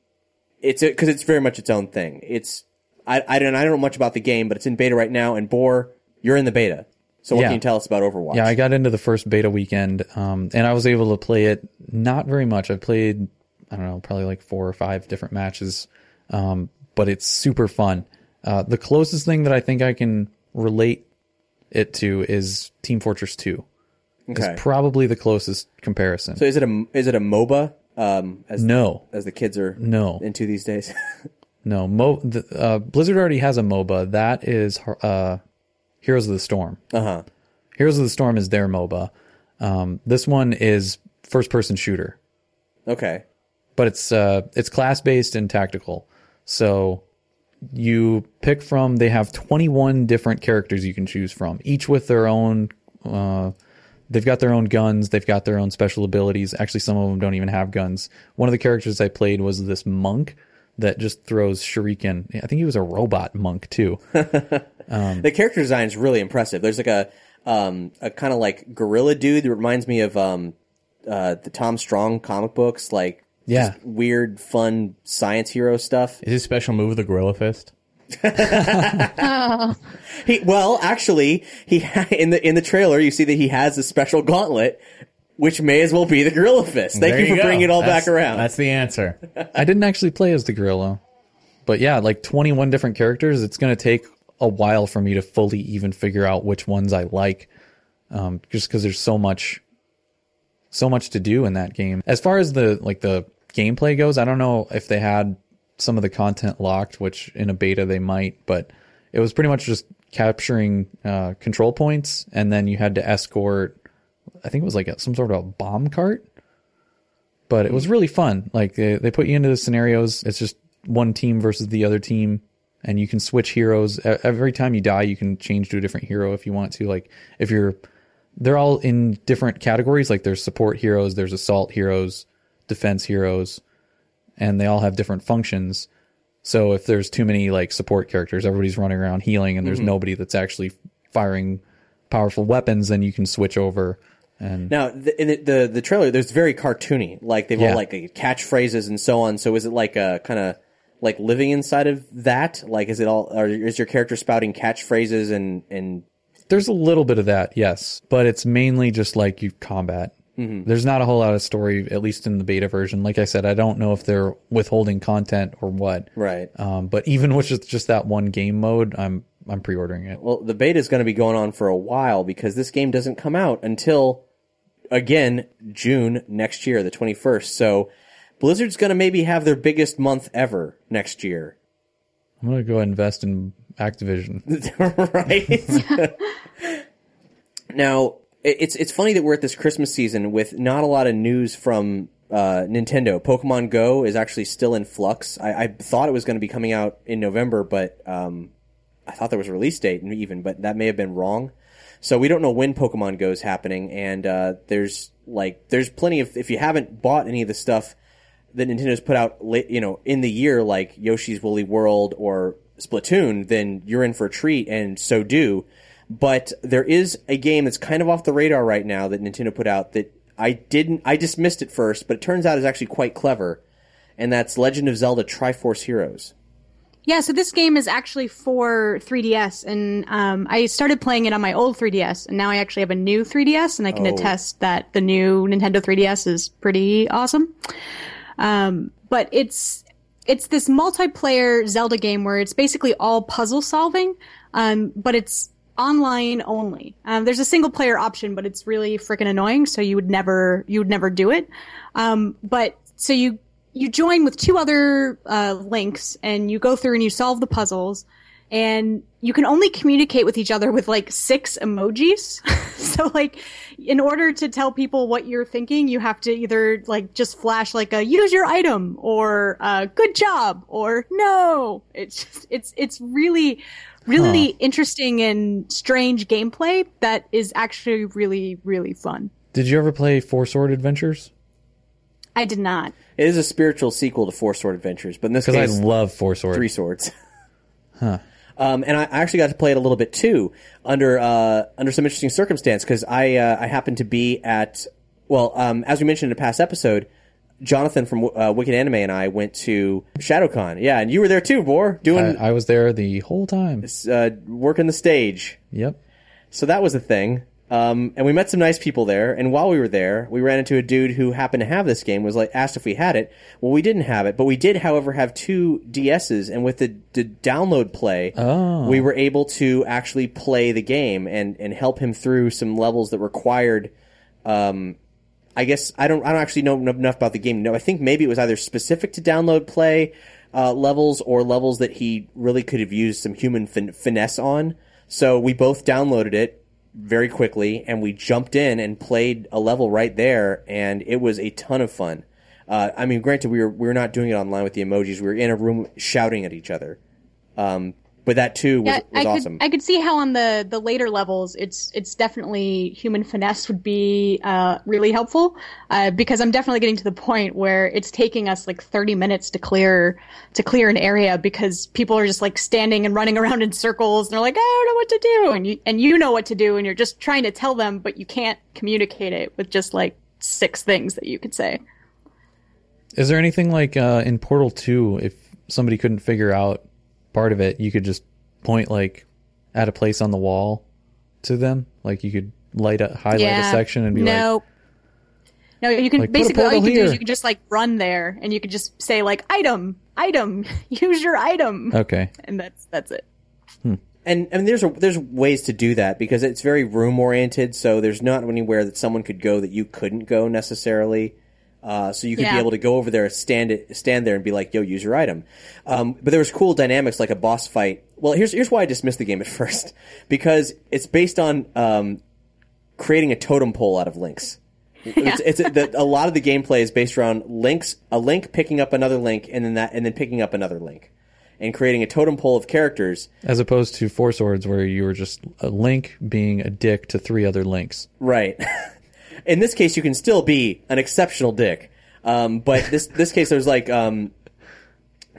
it's because it's very much its own thing. It's I I don't I don't know much about the game, but it's in beta right now. And Boar, you're in the beta. So what Yeah. can you tell us about Overwatch? Yeah, I got into the first beta weekend, um, and I was able to play it not very much. I played, I don't know, probably like four or five different matches, um, but it's super fun. Uh, the closest thing that I think I can relate it to is Team Fortress 2. okay. It's probably the closest comparison. so is it a is it a MOBA? Um, as no, as the kids are no, into these days. no. Mo- the, uh, Blizzard already has a MOBA. That is uh, Heroes of the Storm. uh huh. Heroes of the Storm is their MOBA. Um, this one is first person shooter. Okay. but it's uh it's class based and tactical. So you pick from they have 21 different characters you can choose from, each with their own uh they've got their own guns, they've got their own special abilities. Actually some of them don't even have guns. One of the characters I played was this monk that just throws shuriken. I think he was a robot monk too. The character design is really impressive. There's like a um, a kind of like gorilla dude that reminds me of um, uh, the Tom Strong comic books, like Yeah. just weird, fun science hero stuff. Is his special move the gorilla fist? He well, actually, he ha- in the in the trailer you see that he has a special gauntlet, which may as well be the gorilla fist. Thank There you for go. bringing it all That's- back around. That's the answer. I didn't actually play as the gorilla. But yeah, like 21 different characters, it's going to take a while for me to fully even figure out which ones I like. Um, just because there's so much, so much to do in that game. As far as the like the gameplay goes, I don't know if they had some of the content locked, which in a beta they might, but it was pretty much just capturing uh, control points, and then you had to escort. I think it was like a, some sort of a bomb cart but it was really fun. Like they, they put you into the scenarios. It's just one team versus the other team, and you can switch heroes every time you die. You can change to a different hero if you want to. Like if you're, they're all in different categories. Like there's support heroes, there's assault heroes, defense heroes, and they all have different functions. So if there's too many like support characters, everybody's running around healing, and there's mm-hmm. nobody that's actually firing powerful weapons, then you can switch over. And now, the, in the, the the trailer, there's very cartoony. Like they've Yeah. all like uh, catchphrases and so on. So is it like a kind of like living inside of that? Like is it all? Or is your character spouting catchphrases and and There's a little bit of that, yes, but it's mainly just like you combat. There's not a whole lot of story, at least in the beta version. Like I said, I don't know if they're withholding content or what. right? Um, but even with just, just that one game mode, I'm I'm pre-ordering it. Well, the beta is going to be going on for a while because this game doesn't come out until again June next year, the 21st. So Blizzard's going to maybe have their biggest month ever next year. I'm gonna go invest in Activision. right? now, it's it's funny that we're at this Christmas season with not a lot of news from uh, Nintendo. Pokemon Go is actually still in flux. I, I thought it was going to be coming out in November, but um, I thought there was a release date even, but that may have been wrong. So we don't know when Pokemon Go is happening, and uh, there's like there's plenty of if you haven't bought any of the stuff that Nintendo's put out, late, you know, in the year, like Yoshi's Woolly World or Splatoon, then you're in for a treat, and so do. But there is a game that's kind of off the radar right now that Nintendo put out that I didn't, I dismissed it first, but it turns out is actually quite clever, and that's Legend of Zelda Triforce Heroes. Yeah, so this game is actually for 3DS, and um, I started playing it on my old 3DS, and now I actually have a new 3DS, and I can Oh. attest that the new Nintendo 3DS is pretty awesome. Um, but it's it's this multiplayer Zelda game where it's basically all puzzle solving, um, but it's online only. Um, there's a single player option, but it's really freaking annoying. So you would never you would never do it. Um, but so you you join with two other uh, links and you go through and you solve the puzzles. And you can only communicate with each other with like six emojis. so like, in order to tell people what you're thinking, you have to either like just flash like a use your item or uh, good job or no. It's just, it's it's really really interesting and strange gameplay that is actually really really fun. Did you ever play Four Sword Adventures? I did not. It is a spiritual sequel to Four Sword Adventures, but in this Because I love Four Sword. three swords. Um, and I actually got to play it a little bit too under uh, under some interesting circumstance because I uh, I happened to be at well um, as we mentioned in a past episode, Jonathan from uh, Wicked Anime and I went to ShadowCon. Yeah, and you were there too, Bor, doing I, I was there the whole time. uh, working the stage. Yep. So that was a thing. Um, and we met some nice people there. And while we were there, we ran into a dude who happened to have this game. Was like asked if we had it. Well, we didn't have it, but we did, however, have two DSs. And with the, the download play, we were able to actually play the game and and help him through some levels that required. Um, I guess I don't. I don't actually know enough about the game. No, I think maybe it was either specific to download play uh, levels or levels that he really could have used some human fin- finesse on. So we both downloaded it very quickly and we jumped in and played a level right there, and it was a ton of fun. Uh, I mean, granted, we were we were not doing it online with the emojis. We were in a room shouting at each other. Um, but that too was, Yeah, was I awesome. could I could see how on the the later levels it's it's definitely human finesse would be uh, really helpful uh, because I'm definitely getting to the point where it's taking us like 30 minutes to clear to clear an area because people are just like standing and running around in circles and they're like I don't know what to do and you and you know what to do and you're just trying to tell them but you can't communicate it with just like six things that you could say. Is there anything like uh, in Portal 2, if somebody couldn't figure out part of it, you could just point like at a place on the wall to them? Like you could light a highlight a section and be like, no. No, you can Like, basically all you portal can do is you can just like run there and you can just say like item, item, use your item, okay, and that's that's it. Hmm. and and there's a, there's ways to do that because it's very room oriented. So there's not anywhere that someone could go that you couldn't go necessarily. Uh, so you could be able to go over there, stand it, stand there, and be like, "Yo, use your item." Um, but there was cool dynamics like a boss fight. Well, here's here's why I dismissed the game at first because it's based on um, creating a totem pole out of links. It's, it's the, a lot of the gameplay is based around links, a link picking up another link, and then that, and then picking up another link, and creating a totem pole of characters. as opposed to Four Swords where you were just a link being a dick to three other links. Right. In this case, you can still be an exceptional dick. Um, but this this case, there's like um,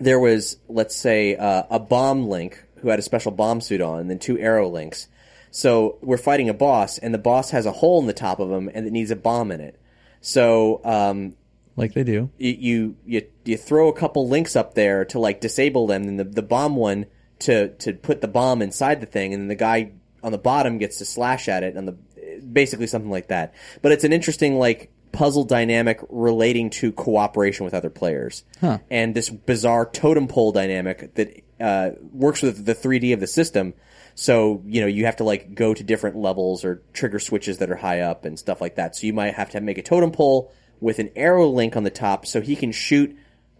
there was let's say uh, a bomb link who had a special bomb suit on, and then two arrow links. So we're fighting a boss, and the boss has a hole in the top of him, and it needs a bomb in it. So um, Like they do. you, you you you throw a couple links up there to like disable them, and the the bomb one to to put the bomb inside the thing, and then the guy on the bottom gets to slash at it, and the basically something like that. But it's an interesting like puzzle dynamic relating to cooperation with other players, and this bizarre totem pole dynamic that uh, works with the 3D of the system. So you know you have to like go to different levels or trigger switches that are high up and stuff like that. So you might have to make a totem pole with an arrow link on the top, so he can shoot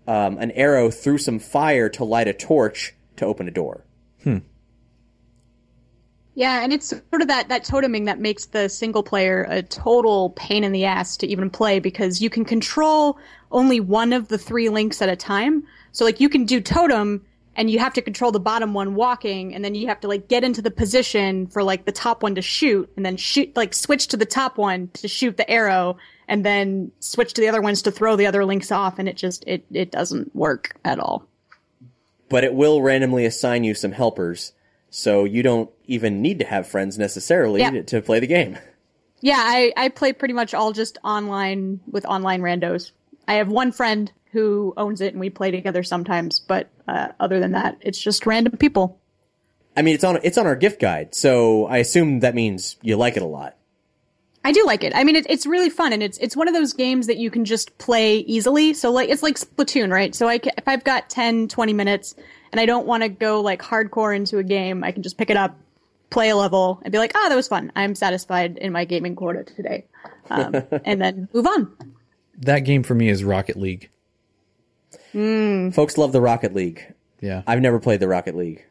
um, an arrow through some fire to light a torch to open a door. Yeah, and it's sort of that that toteming that makes the single player a total pain in the ass to even play because you can control only one of the three links at a time. So like you can do totem and you have to control the bottom one walking and then you have to like get into the position for like the top one to shoot and then shoot like switch to the top one to shoot the arrow and then switch to the other ones to throw the other links off and it just it it doesn't work at all. But it will randomly assign you some helpers, so you don't even need to have friends necessarily Yeah. to, to play the game. Yeah, I, I play pretty much all just online with online randos. I have one friend who owns it and we play together sometimes, but uh, other than that, it's just random people. I mean, it's on it's on our gift guide, so I assume that means you like it a lot. I do like it. I mean, it, it's really fun and it's it's one of those games that you can just play easily. So like it's like Splatoon, right? So I ca if I've got 10, 20 minutes and I don't want to go like hardcore into a game, I can just pick it up, play a level, and be like, "Oh, that was fun. I'm satisfied in my gaming quota today," um, and then move on. That game for me is Rocket League. Folks love the Rocket League. Yeah. I've never played the Rocket League.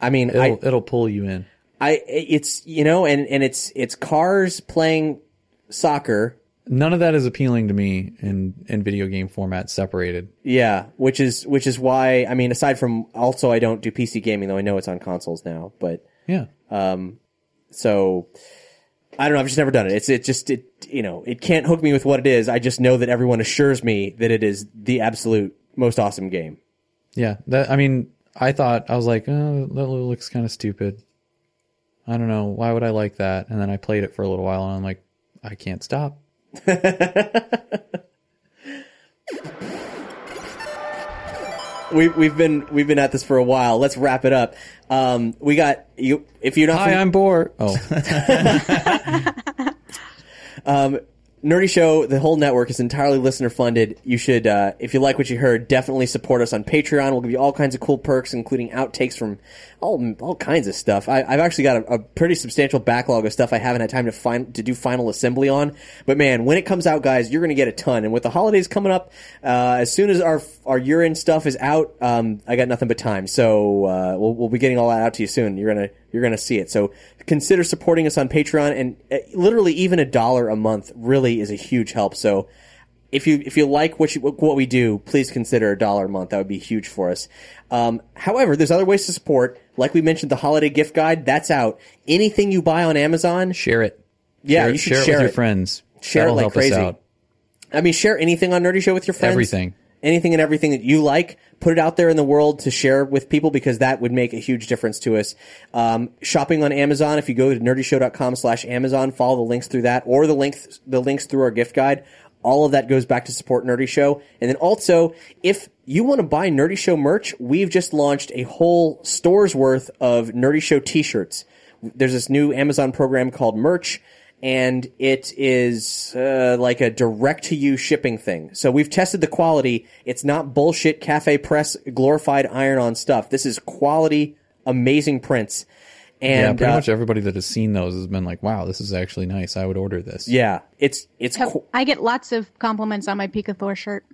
I mean, It'll, I, it'll pull you in. I, it's you know, and and it's it's cars playing soccer. None of that is appealing to me in, in video game format separated. Yeah, which is which is why I mean, aside from also I don't do PC gaming though I know it's on consoles now, but Yeah. Um, so I don't know. I've just never done it. It's it just it you know it can't hook me with what it is. I just know that everyone assures me that it is the absolute most awesome game. Yeah. That I mean, I thought I was like, oh, that looks kind of stupid. I don't know. Why would I like that? And then I played it for a little while and I'm like, I can't stop. We we've been we've been at this for a while. Let's wrap it up. Um, we got you. If you're not Hi, fam- I'm bored. Oh, Nerdy Show, the whole network is entirely listener funded. You should, uh, if you like what you heard, definitely support us on Patreon. We'll give you all kinds of cool perks, including outtakes from all all kinds of stuff. I, I've actually got a, a pretty substantial backlog of stuff I haven't had time to find to do final assembly on. But man, when it comes out, guys, you're going to get a ton. And with the holidays coming up, uh, as soon as our our end stuff is out, um, I got nothing but time. So uh, we'll we'll be getting all that out to you soon. You're gonna you're gonna see it. So consider supporting us on Patreon, and uh, literally even a dollar a month really is a huge help. So if you if you like what you, what we do, please consider a dollar a month. That would be huge for us. Um, however, there's other ways to support. Like we mentioned, the holiday gift guide that's out. Anything you buy on Amazon, share it. yeah, share, you should share it share with your friends. Share it That'll like help crazy. I mean, share anything on Nerdy Show with your friends. Everything. Anything and everything that you like, put it out there in the world to share with people because that would make a huge difference to us. Um, shopping on Amazon, if you go to nerdyshow.com slash Amazon, follow the links through that or the link, the links through our gift guide. All of that goes back to support Nerdy Show. And then also, if you want to buy Nerdy Show merch, we've just launched a whole store's worth of Nerdy Show t-shirts. There's this new Amazon program called Merch and it is uh, like a direct to you shipping thing. So we've tested the quality. It's not bullshit cafe press glorified iron on stuff. This is quality, amazing prints. yeah, And pretty uh, much everybody that has seen those has been like, "Wow, this is actually nice. I would order this." yeah, it's it's qu- I get lots of compliments on my Pika Thor shirt.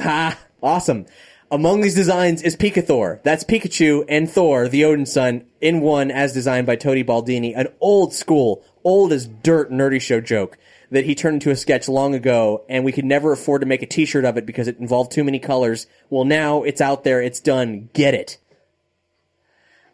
Ha! Awesome. Among these designs is Pikathor. That's Pikachu and Thor, the Odin son, in one as designed by Tony Baldini, an old school, old as dirt nerdy show joke that he turned into a sketch long ago, and we could never afford to make a t-shirt of it because it involved too many colors. Well, now it's out there, it's done. Get it.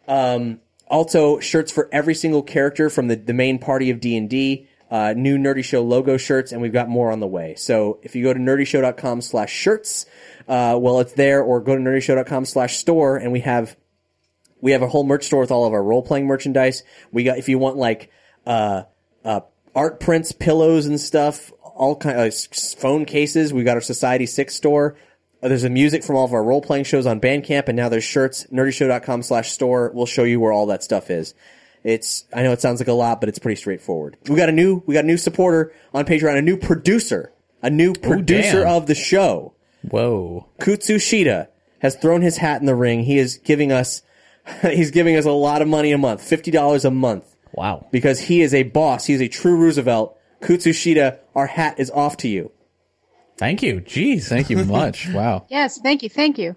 Um, also, shirts for every single character from the, the main party of D&D, uh, new Nerdy Show logo shirts, and we've got more on the way. So if you go to nerdyshow.com slash shirts, uh, well, it's there, or go to nerdyshow.com slash store, and we have, we have a whole merch store with all of our role-playing merchandise. We got, if you want like, uh, uh, art prints, pillows and stuff, all kind of uh, phone cases, we got our Society 6 store. Uh, There's a music from all of our role playing shows on Bandcamp, and now there's shirts. Nerdyshow.com slash store will show you where all that stuff is. It's I know it sounds like a lot, but it's pretty straightforward. We got a new we got a new supporter on Patreon, a new producer, a new producer damn. of the show. Whoa. Kutsushita has thrown his hat in the ring. He is giving us he's giving us a lot of money a month, fifty dollars a month Wow. because he is a boss. He is a true Roosevelt. Kutsushita, our hat is off to you. Thank you. Jeez. Thank you much. wow. Yes, thank you, thank you.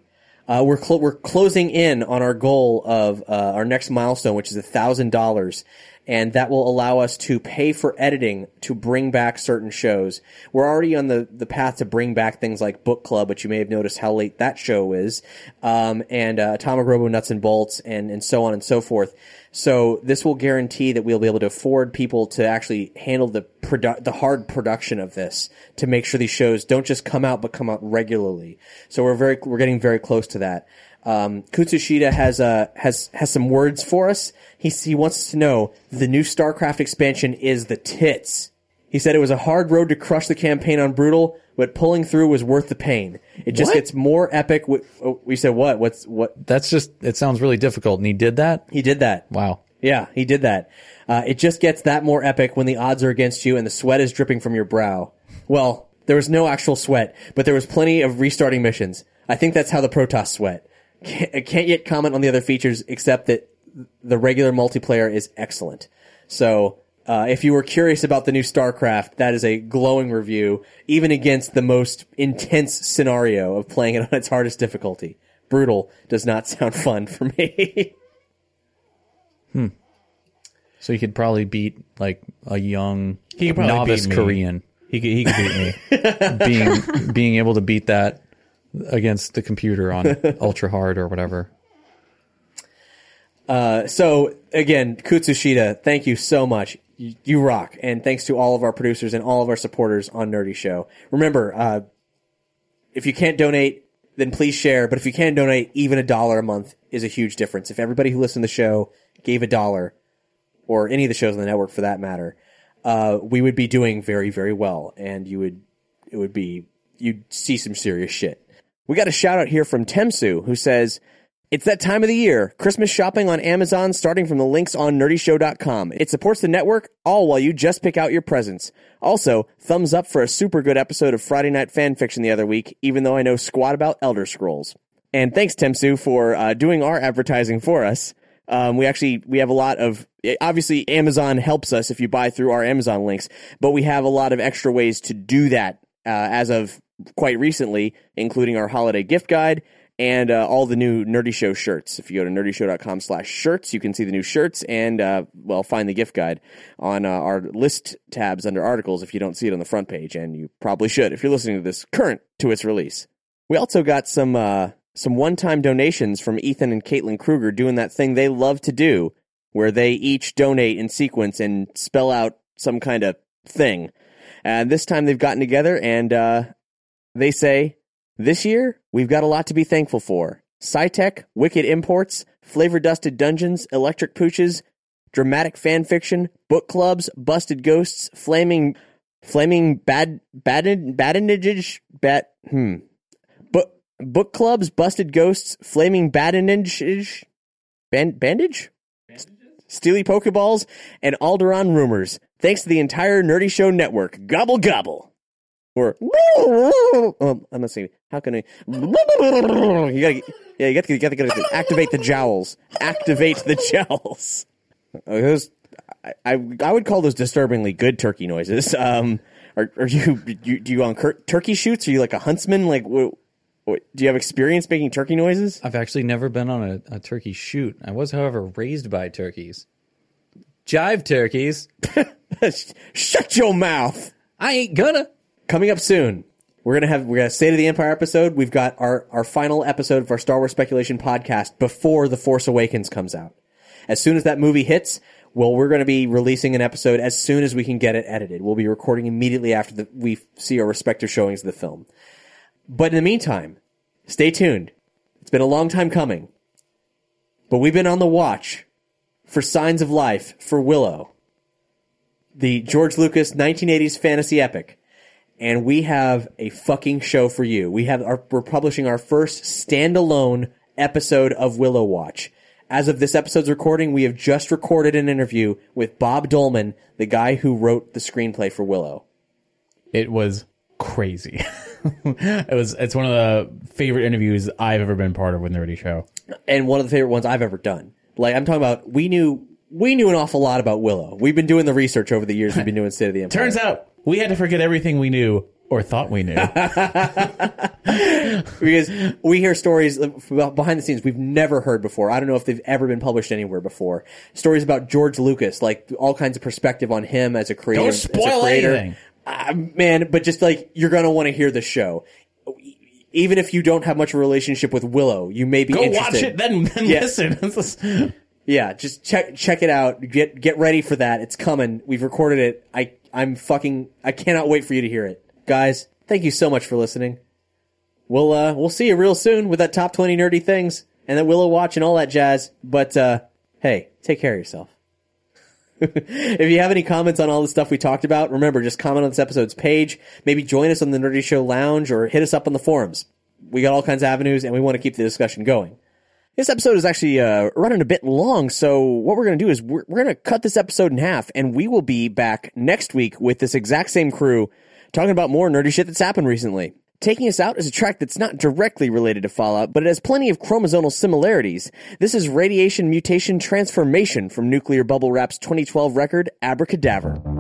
Uh, we're clo- we're closing in on our goal of uh, our next milestone, which is a thousand dollars, and that will allow us to pay for editing to bring back certain shows. We're already on the the path to bring back things like Book Club, which you may have noticed how late that show is, um, and uh, Atomic Robo Nuts and Bolts, and and so on and so forth. So this will guarantee that we'll be able to afford people to actually handle the produ- the hard production of this to make sure these shows don't just come out but come out regularly. So we're very we're getting very close to that. Um, Kutsushita has uh, has has some words for us. He he wants us to know the new StarCraft expansion is the tits. He said it was a hard road to crush the campaign on Brutal, but pulling through was worth the pain. It just What? gets more epic. With, oh, we said what? What's what? That's just it sounds really difficult and he did that? He did that. Wow. Yeah, he did that. Uh, it just gets that more epic when the odds are against you and the sweat is dripping from your brow. Well, there was no actual sweat, but there was plenty of restarting missions. I think that's how the Protoss sweat. Can't, I can't yet comment on the other features except that the regular multiplayer is excellent. So, uh, if you were curious about the new StarCraft, that is a glowing review, even against the most intense scenario of playing it on its hardest difficulty. Brutal does not sound fun for me. Hmm. So you could probably beat like a young He could novice beat. Korean He could, he could beat me. being being able to beat that against the computer on ultra hard or whatever. Uh, so again, Kutsushita, thank you so much. You, you rock, and thanks to all of our producers and all of our supporters on Nerdy Show. Remember, uh, if you can't donate, then please share. But if you can donate, even a dollar a month is a huge difference. If everybody who listened to the show gave a dollar, or any of the shows on the network for that matter, uh, we would be doing very, very well, and you would it would be you'd see some serious shit. We got a shout out here from Temsu who says. It's that time of the year. Christmas shopping on Amazon starting from the links on nerdyshow.com. It supports the network, all while you just pick out your presents. Also, thumbs up for a super good episode of Friday Night Fan Fiction the other week, even though I know squat about Elder Scrolls. And thanks, Temsu, for uh, doing our advertising for us. Um, we actually we have a lot of obviously Amazon helps us if you buy through our Amazon links, but we have a lot of extra ways to do that uh, as of quite recently, including our holiday gift guide and uh, all the new Nerdy Show shirts. If you go to nerdyshow.com slash shirts, you can see the new shirts and, uh, well, find the gift guide on uh, our list tabs under articles if you don't see it on the front page, and you probably should if you're listening to this current to its release. We also got some uh, some one-time donations from Ethan and Caitlin Kruger doing that thing they love to do, where they each donate in sequence and spell out some kind of thing. And this time they've gotten together and uh, they say, this year, we've got a lot to be thankful for. SciTech, Wicked Imports, Flavor Dusted Dungeons, Electric Pooches, Dramatic Fan Fiction, Book Clubs, Busted Ghosts, Flaming, Flaming Bad, Badin, Badinage, Bat, hmm. Book, Book Clubs, Busted Ghosts, Flaming Badinage, Band, Bandage? Steely Pokeballs, and Alderaan Rumors. Thanks to the entire Nerdy Show network. Gobble gobble. Or um, I'm not saying how can I? You gotta, yeah, you gotta, you gotta, gotta activate the jowls. Activate the jowls. Those, I, I, I would call those disturbingly good turkey noises. Um, are, are you, you do you on turkey shoots? Are you like a huntsman? Like, do you have experience making turkey noises? I've actually never been on a, a turkey shoot. I was, however, raised by turkeys. Jive turkeys. Shut your mouth. I ain't gonna. Coming up soon. We're gonna have we're gonna State of the Empire episode. We've got our our final episode of our Star Wars speculation podcast before the Force Awakens comes out. As soon as that movie hits, well, we're gonna be releasing an episode as soon as we can get it edited. We'll be recording immediately after the, we see our respective showings of the film. But in the meantime, stay tuned. It's been a long time coming, but we've been on the watch for signs of life for Willow, the George Lucas 1980s fantasy epic and we have a fucking show for you. We have our, we're publishing our first standalone episode of Willow Watch. As of this episode's recording, we have just recorded an interview with Bob Dolman, the guy who wrote the screenplay for Willow. It was crazy. it was. It's one of the favorite interviews I've ever been part of with Nerdy Show. And one of the favorite ones I've ever done. Like I'm talking about, we knew we knew an awful lot about Willow. We've been doing the research over the years. We've been doing State of the Empire. Turns out we had to forget everything we knew or thought we knew. because we hear stories behind the scenes we've never heard before. I don't know if they've ever been published anywhere before. Stories about George Lucas, like all kinds of perspective on him as a creator. Don't spoil anything. Uh, man, but just like you're gonna want to hear the show. Even if you don't have much of a relationship with Willow, you may be Go interested. watch it, then, then Yeah. listen. Yeah, just check check it out. Get get ready for that. It's coming. We've recorded it. I I'm fucking I cannot wait for you to hear it. Guys, thank you so much for listening. We'll uh we'll see you real soon with that top 20 nerdy things and that Willow watch and all that jazz. But uh hey, take care of yourself. if you have any comments on all the stuff we talked about, remember just comment on this episode's page. Maybe join us on the Nerdy Show Lounge or hit us up on the forums. We got all kinds of avenues and we want to keep the discussion going. This episode is actually uh, running a bit long, so what we're going to do is we're, we're going to cut this episode in half, and we will be back next week with this exact same crew talking about more nerdy shit that's happened recently. Taking us out is a track that's not directly related to Fallout, but it has plenty of chromosomal similarities. This is Radiation Mutation Transformation from Nuclear Bubble Wrap's 2012 record, Abracadaver.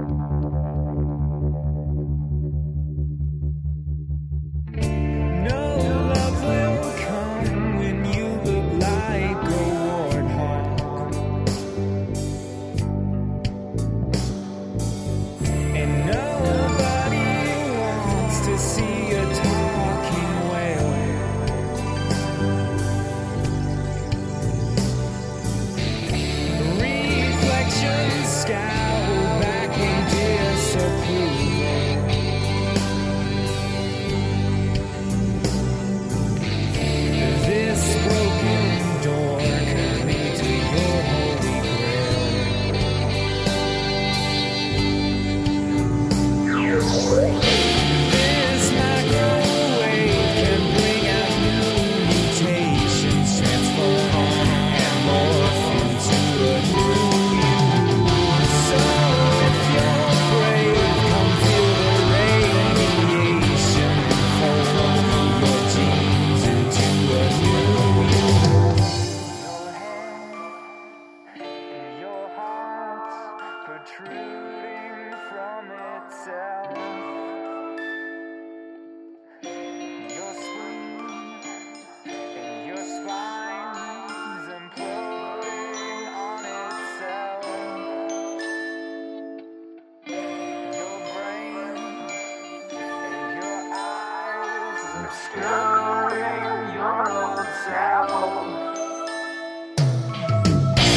Building your own sound.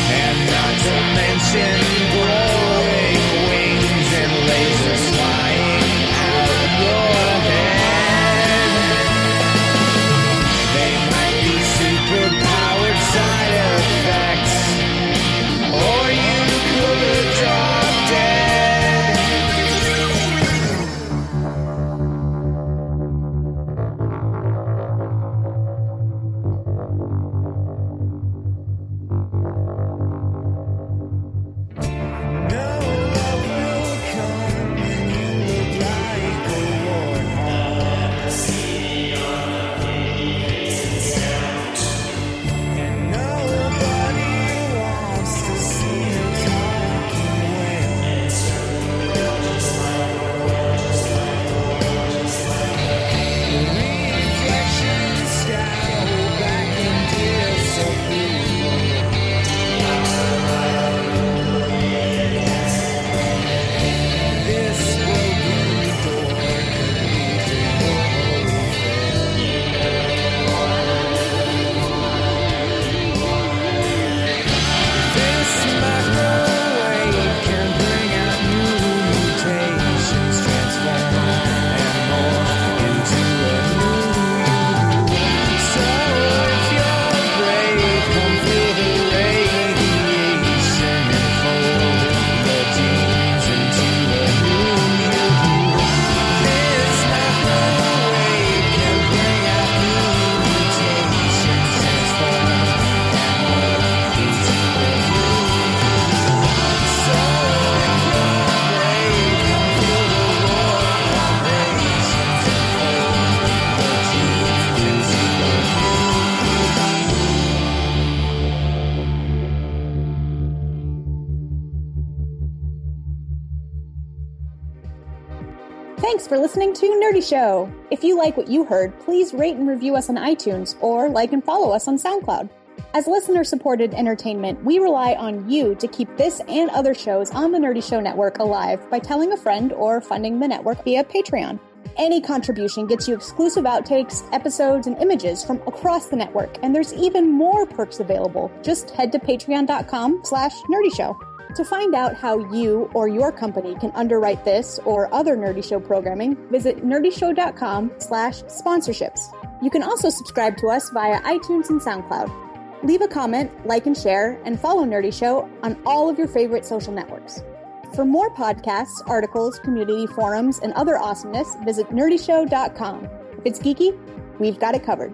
And not to mention. Show. If you like what you heard, please rate and review us on iTunes or like and follow us on SoundCloud. As listener supported entertainment, we rely on you to keep this and other shows on the Nerdy Show Network alive by telling a friend or funding the network via Patreon. Any contribution gets you exclusive outtakes, episodes, and images from across the network, and there's even more perks available. Just head to patreon.com slash nerdyshow. To find out how you or your company can underwrite this or other Nerdy Show programming, visit nerdyshow.com slash sponsorships. You can also subscribe to us via iTunes and SoundCloud. Leave a comment, like and share, and follow Nerdy Show on all of your favorite social networks. For more podcasts, articles, community forums, and other awesomeness, visit nerdyshow.com. If it's geeky, we've got it covered.